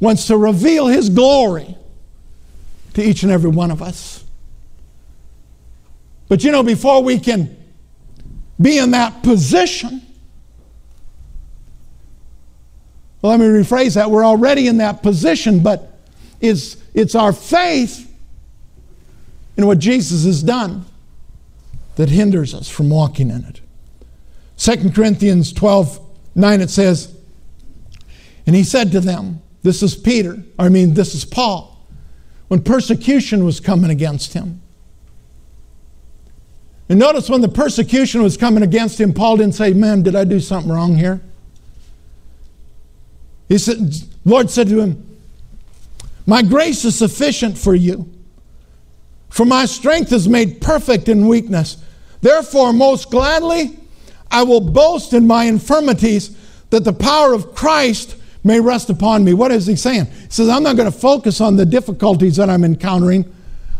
wants to reveal his glory to each and every one of us. But you know, before we can be in that position. Well, let me rephrase that. We're already in that position, but it's, it's our faith in what Jesus has done that hinders us from walking in it. 2 Corinthians 12 9, it says, And he said to them, This is Peter, I mean, this is Paul, when persecution was coming against him. And notice when the persecution was coming against him, Paul didn't say, Man, did I do something wrong here? He said, Lord said to him, My grace is sufficient for you, for my strength is made perfect in weakness. Therefore, most gladly, I will boast in my infirmities that the power of Christ may rest upon me. What is he saying? He says, I'm not going to focus on the difficulties that I'm encountering.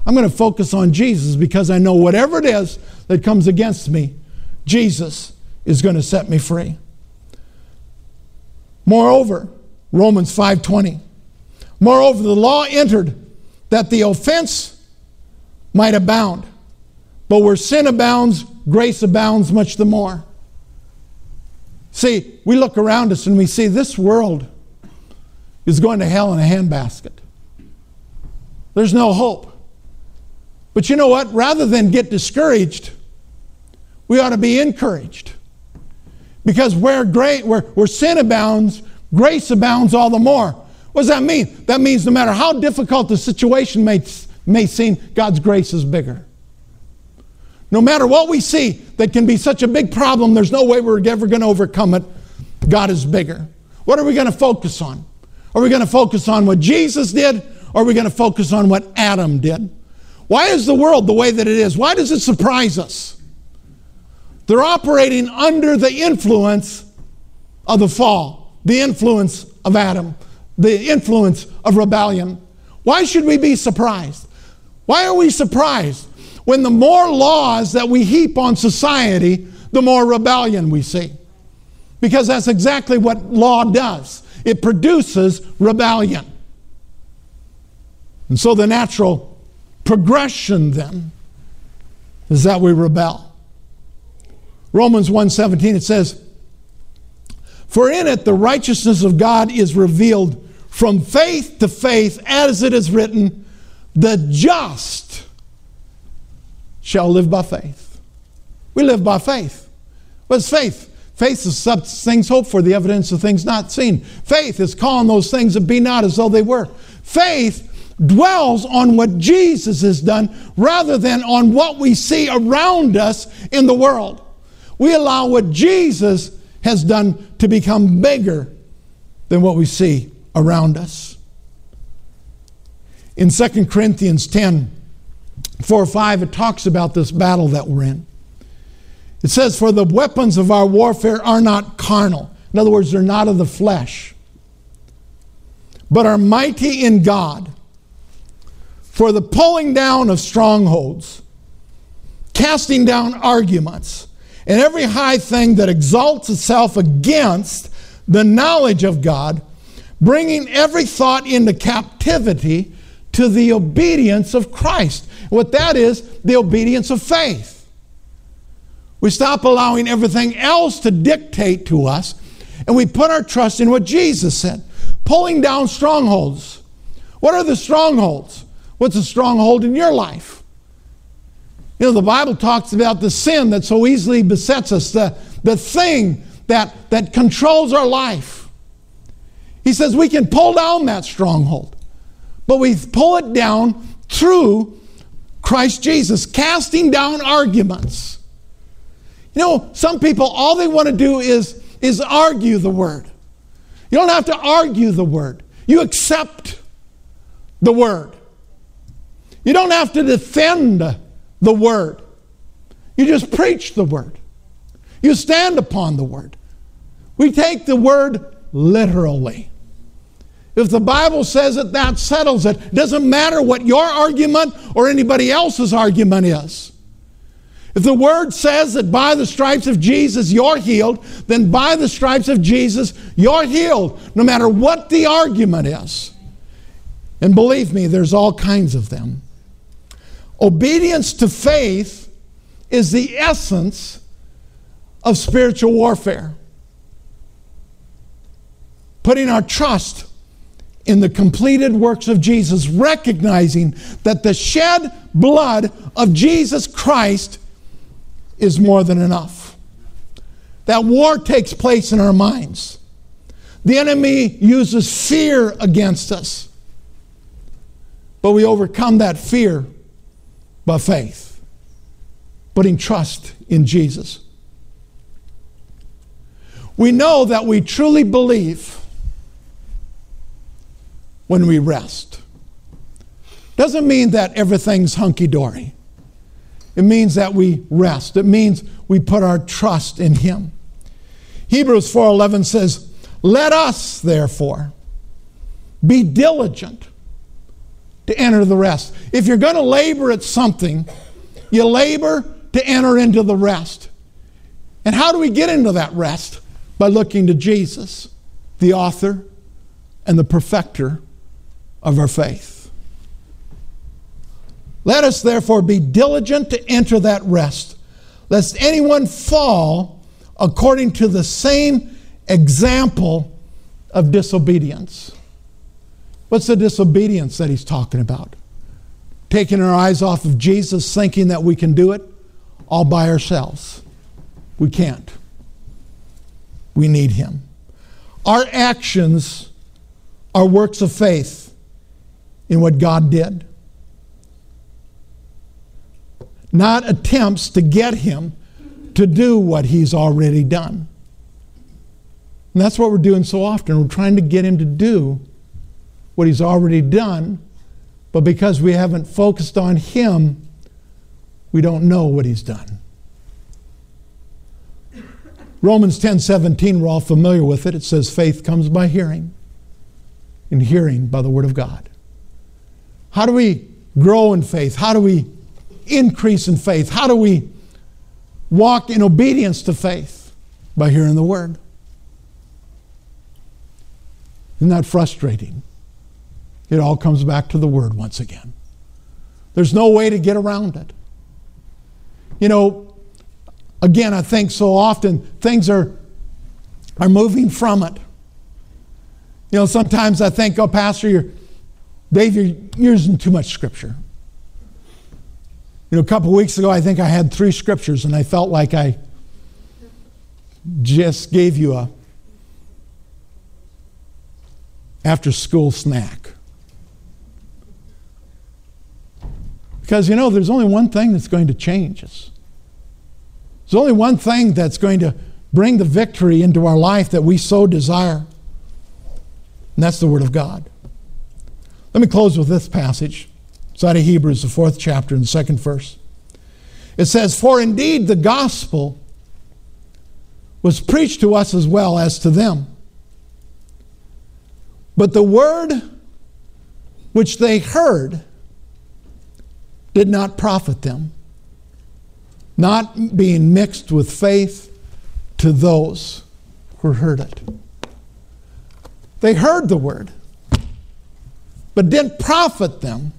I'm going to focus on Jesus because I know whatever it is that comes against me, Jesus is going to set me free. Moreover, Romans 5:20. Moreover, the law entered that the offense might abound. But where sin abounds, grace abounds much the more. See, we look around us and we see this world is going to hell in a handbasket. There's no hope. But you know what? Rather than get discouraged, we ought to be encouraged. Because where, great, where, where sin abounds, grace abounds all the more. What does that mean? That means no matter how difficult the situation may, may seem, God's grace is bigger. No matter what we see that can be such a big problem, there's no way we're ever going to overcome it. God is bigger. What are we going to focus on? Are we going to focus on what Jesus did, or are we going to focus on what Adam did? Why is the world the way that it is? Why does it surprise us? They're operating under the influence of the fall, the influence of Adam, the influence of rebellion. Why should we be surprised? Why are we surprised when the more laws that we heap on society, the more rebellion we see? Because that's exactly what law does it produces rebellion. And so the natural progression then is that we rebel. Romans 1:17 it says, "For in it the righteousness of God is revealed from faith to faith, as it is written, the just shall live by faith." We live by faith. What's faith? Faith is things hoped for, the evidence of things not seen. Faith is calling those things that be not as though they were. Faith dwells on what Jesus has done rather than on what we see around us in the world. We allow what Jesus has done to become bigger than what we see around us. In 2 Corinthians 10 4 or 5, it talks about this battle that we're in. It says, For the weapons of our warfare are not carnal. In other words, they're not of the flesh, but are mighty in God for the pulling down of strongholds, casting down arguments, and every high thing that exalts itself against the knowledge of God, bringing every thought into captivity to the obedience of Christ. What that is, the obedience of faith. We stop allowing everything else to dictate to us, and we put our trust in what Jesus said pulling down strongholds. What are the strongholds? What's a stronghold in your life? You know, the Bible talks about the sin that so easily besets us, the, the thing that, that controls our life. He says we can pull down that stronghold, but we pull it down through Christ Jesus, casting down arguments. You know, some people, all they want to do is, is argue the word. You don't have to argue the word, you accept the word. You don't have to defend the word. You just preach the word. You stand upon the word. We take the word literally. If the Bible says it, that settles it. it. Doesn't matter what your argument or anybody else's argument is. If the word says that by the stripes of Jesus you're healed, then by the stripes of Jesus you're healed, no matter what the argument is. And believe me, there's all kinds of them. Obedience to faith is the essence of spiritual warfare. Putting our trust in the completed works of Jesus, recognizing that the shed blood of Jesus Christ is more than enough. That war takes place in our minds. The enemy uses fear against us, but we overcome that fear by faith, putting trust in Jesus. We know that we truly believe when we rest. Doesn't mean that everything's hunky dory. It means that we rest. It means we put our trust in him. Hebrews 4:11 says, "Let us therefore be diligent to enter the rest. If you're going to labor at something, you labor to enter into the rest. And how do we get into that rest? By looking to Jesus, the author and the perfecter of our faith. Let us therefore be diligent to enter that rest, lest anyone fall according to the same example of disobedience. What's the disobedience that he's talking about? Taking our eyes off of Jesus, thinking that we can do it all by ourselves. We can't. We need him. Our actions are works of faith in what God did, not attempts to get him to do what he's already done. And that's what we're doing so often. We're trying to get him to do what he's already done, but because we haven't focused on him, we don't know what he's done. Romans 10 17, we're all familiar with it. It says, faith comes by hearing, and hearing by the word of God. How do we grow in faith? How do we increase in faith? How do we walk in obedience to faith? By hearing the word. Isn't that frustrating? It all comes back to the Word once again. There's no way to get around it. You know, again, I think so often things are, are moving from it. You know, sometimes I think, oh, Pastor, you're, Dave, you're using too much Scripture. You know, a couple weeks ago, I think I had three scriptures, and I felt like I just gave you a after school snack. Because you know, there's only one thing that's going to change us. There's only one thing that's going to bring the victory into our life that we so desire, and that's the Word of God. Let me close with this passage. It's out of Hebrews, the fourth chapter, and the second verse. It says, For indeed the gospel was preached to us as well as to them. But the word which they heard did not profit them, not being mixed with faith to those who heard it. They heard the word, but didn't profit them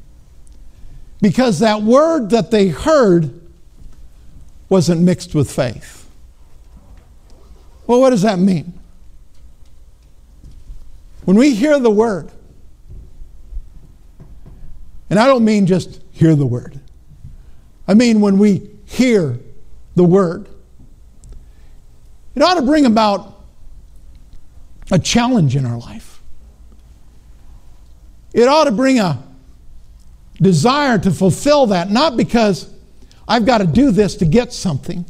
because that word that they heard wasn't mixed with faith. Well, what does that mean? When we hear the word, and I don't mean just hear the word, I mean when we hear the word, it ought to bring about a challenge in our life. It ought to bring a desire to fulfill that, not because I've got to do this to get something,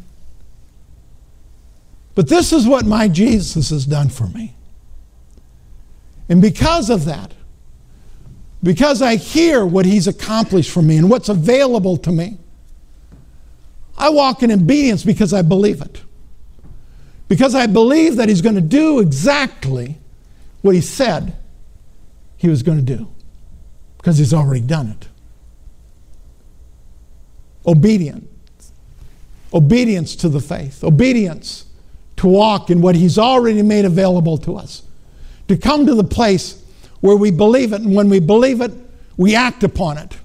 but this is what my Jesus has done for me. And because of that, because I hear what he's accomplished for me and what's available to me, I walk in obedience because I believe it. Because I believe that he's going to do exactly what he said he was going to do. Because he's already done it. Obedience. Obedience to the faith. Obedience to walk in what He's already made available to us. To come to the place where we believe it, and when we believe it, we act upon it.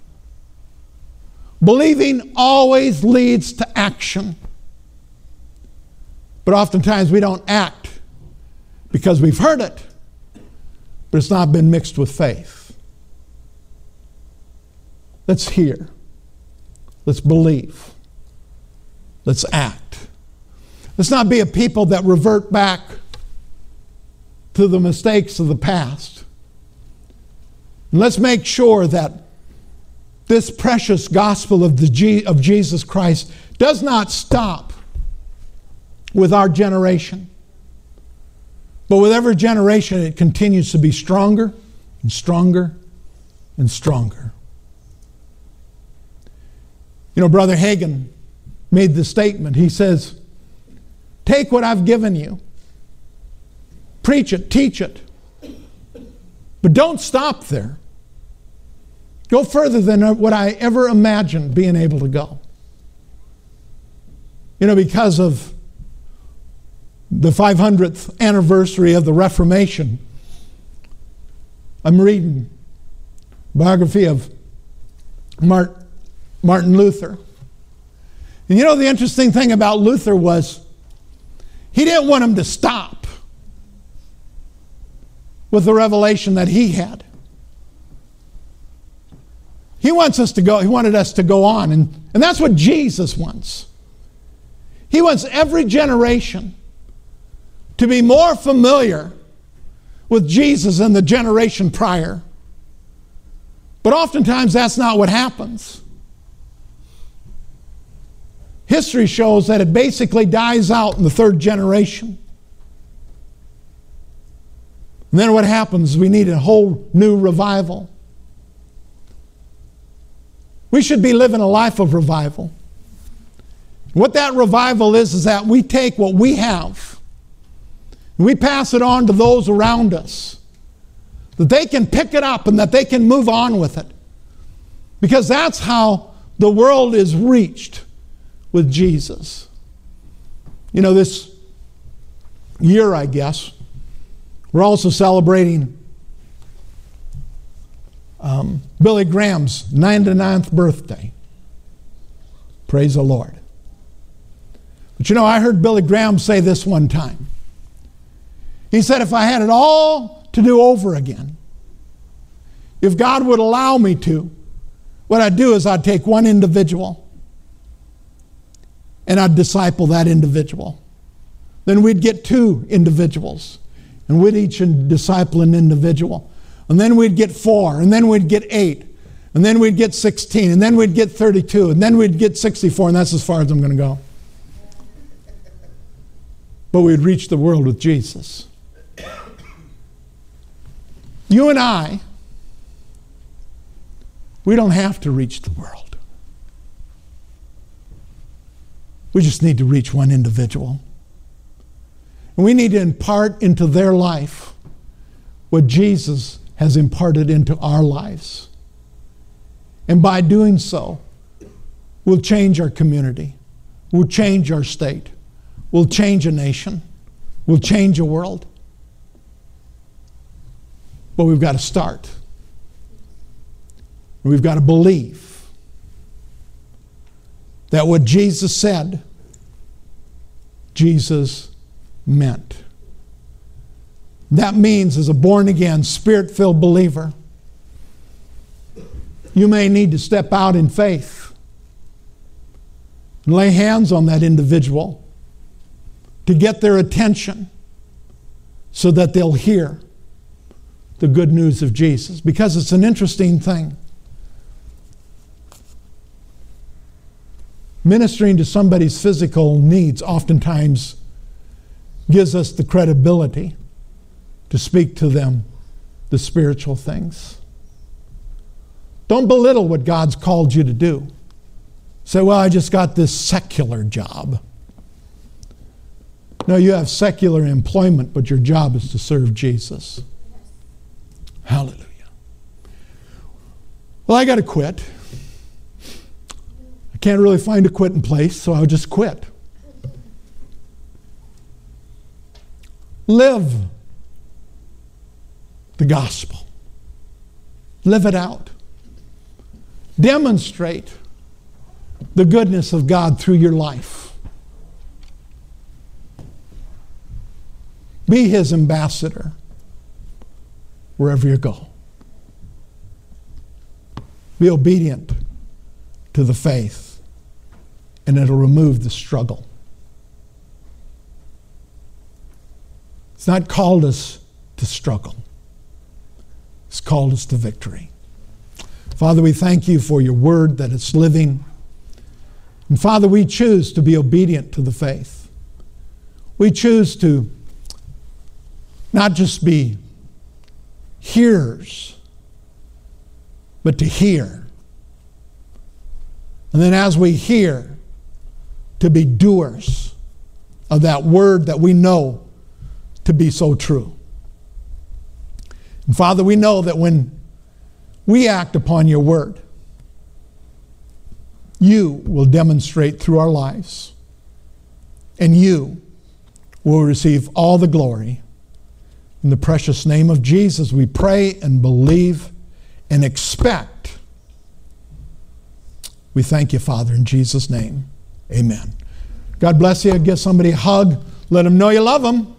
Believing always leads to action. But oftentimes we don't act because we've heard it, but it's not been mixed with faith. Let's hear. Let's believe. Let's act. Let's not be a people that revert back to the mistakes of the past. And let's make sure that this precious gospel of, the of Jesus Christ does not stop with our generation. But with every generation, it continues to be stronger and stronger and stronger. You know, Brother Hagin made the statement. He says, Take what I've given you, preach it, teach it. But don't stop there. Go further than what I ever imagined being able to go. You know, because of the 500th anniversary of the Reformation, I'm reading biography of Martin Luther. And you know, the interesting thing about Luther was he didn't want him to stop with the revelation that he had. He wants us to go, he wanted us to go on, and, and that's what Jesus wants. He wants every generation to be more familiar with Jesus than the generation prior. But oftentimes that's not what happens. History shows that it basically dies out in the third generation. And then what happens? We need a whole new revival. We should be living a life of revival. What that revival is, is that we take what we have and we pass it on to those around us. That they can pick it up and that they can move on with it. Because that's how the world is reached with Jesus. You know, this year, I guess, we're also celebrating um, Billy Graham's 99th birthday. Praise the Lord. But you know, I heard Billy Graham say this one time. He said, if I had it all to do over again, if God would allow me to, what I'd do is I'd take one individual and I'd disciple that individual. Then we'd get two individuals and we'd each disciple an individual. And then we'd get four, and then we'd get eight, and then we'd get 16, and then we'd get 32, and then we'd get 64, and that's as far as I'm going to go. But we'd reach the world with Jesus. You and I, we don't have to reach the world. We just need to reach one individual. We need to impart into their life what Jesus has imparted into our lives. And by doing so, we'll change our community, we'll change our state, we'll change a nation, we'll change a world. But we've got to start. We've got to believe that what Jesus said, Jesus meant. That means, as a born again, spirit filled believer, you may need to step out in faith and lay hands on that individual to get their attention so that they'll hear the good news of Jesus. Because it's an interesting thing. Ministering to somebody's physical needs oftentimes gives us the credibility to speak to them the spiritual things. Don't belittle what God's called you to do. Say, well, I just got this secular job. No, you have secular employment, but your job is to serve Jesus. Hallelujah. Well, I got to quit. I can't really find a quitting place, so I'll just quit. Live the gospel. Live it out. Demonstrate the goodness of God through your life. Be his ambassador wherever you go. Be obedient to the faith, and it'll remove the struggle. It's not called us to struggle, it's called us to victory. Father, we thank you for your word that it's living. And Father, we choose to be obedient to the faith. We choose to not just be hearers, but to hear. And then as we hear, to be doers of that word that we know to be so true. And Father, we know that when we act upon your word, you will demonstrate through our lives, and you will receive all the glory. In the precious name of Jesus, we pray and believe and expect. We thank you, Father, in Jesus' name. Amen. God bless you. Give somebody a hug. Let them know you love them.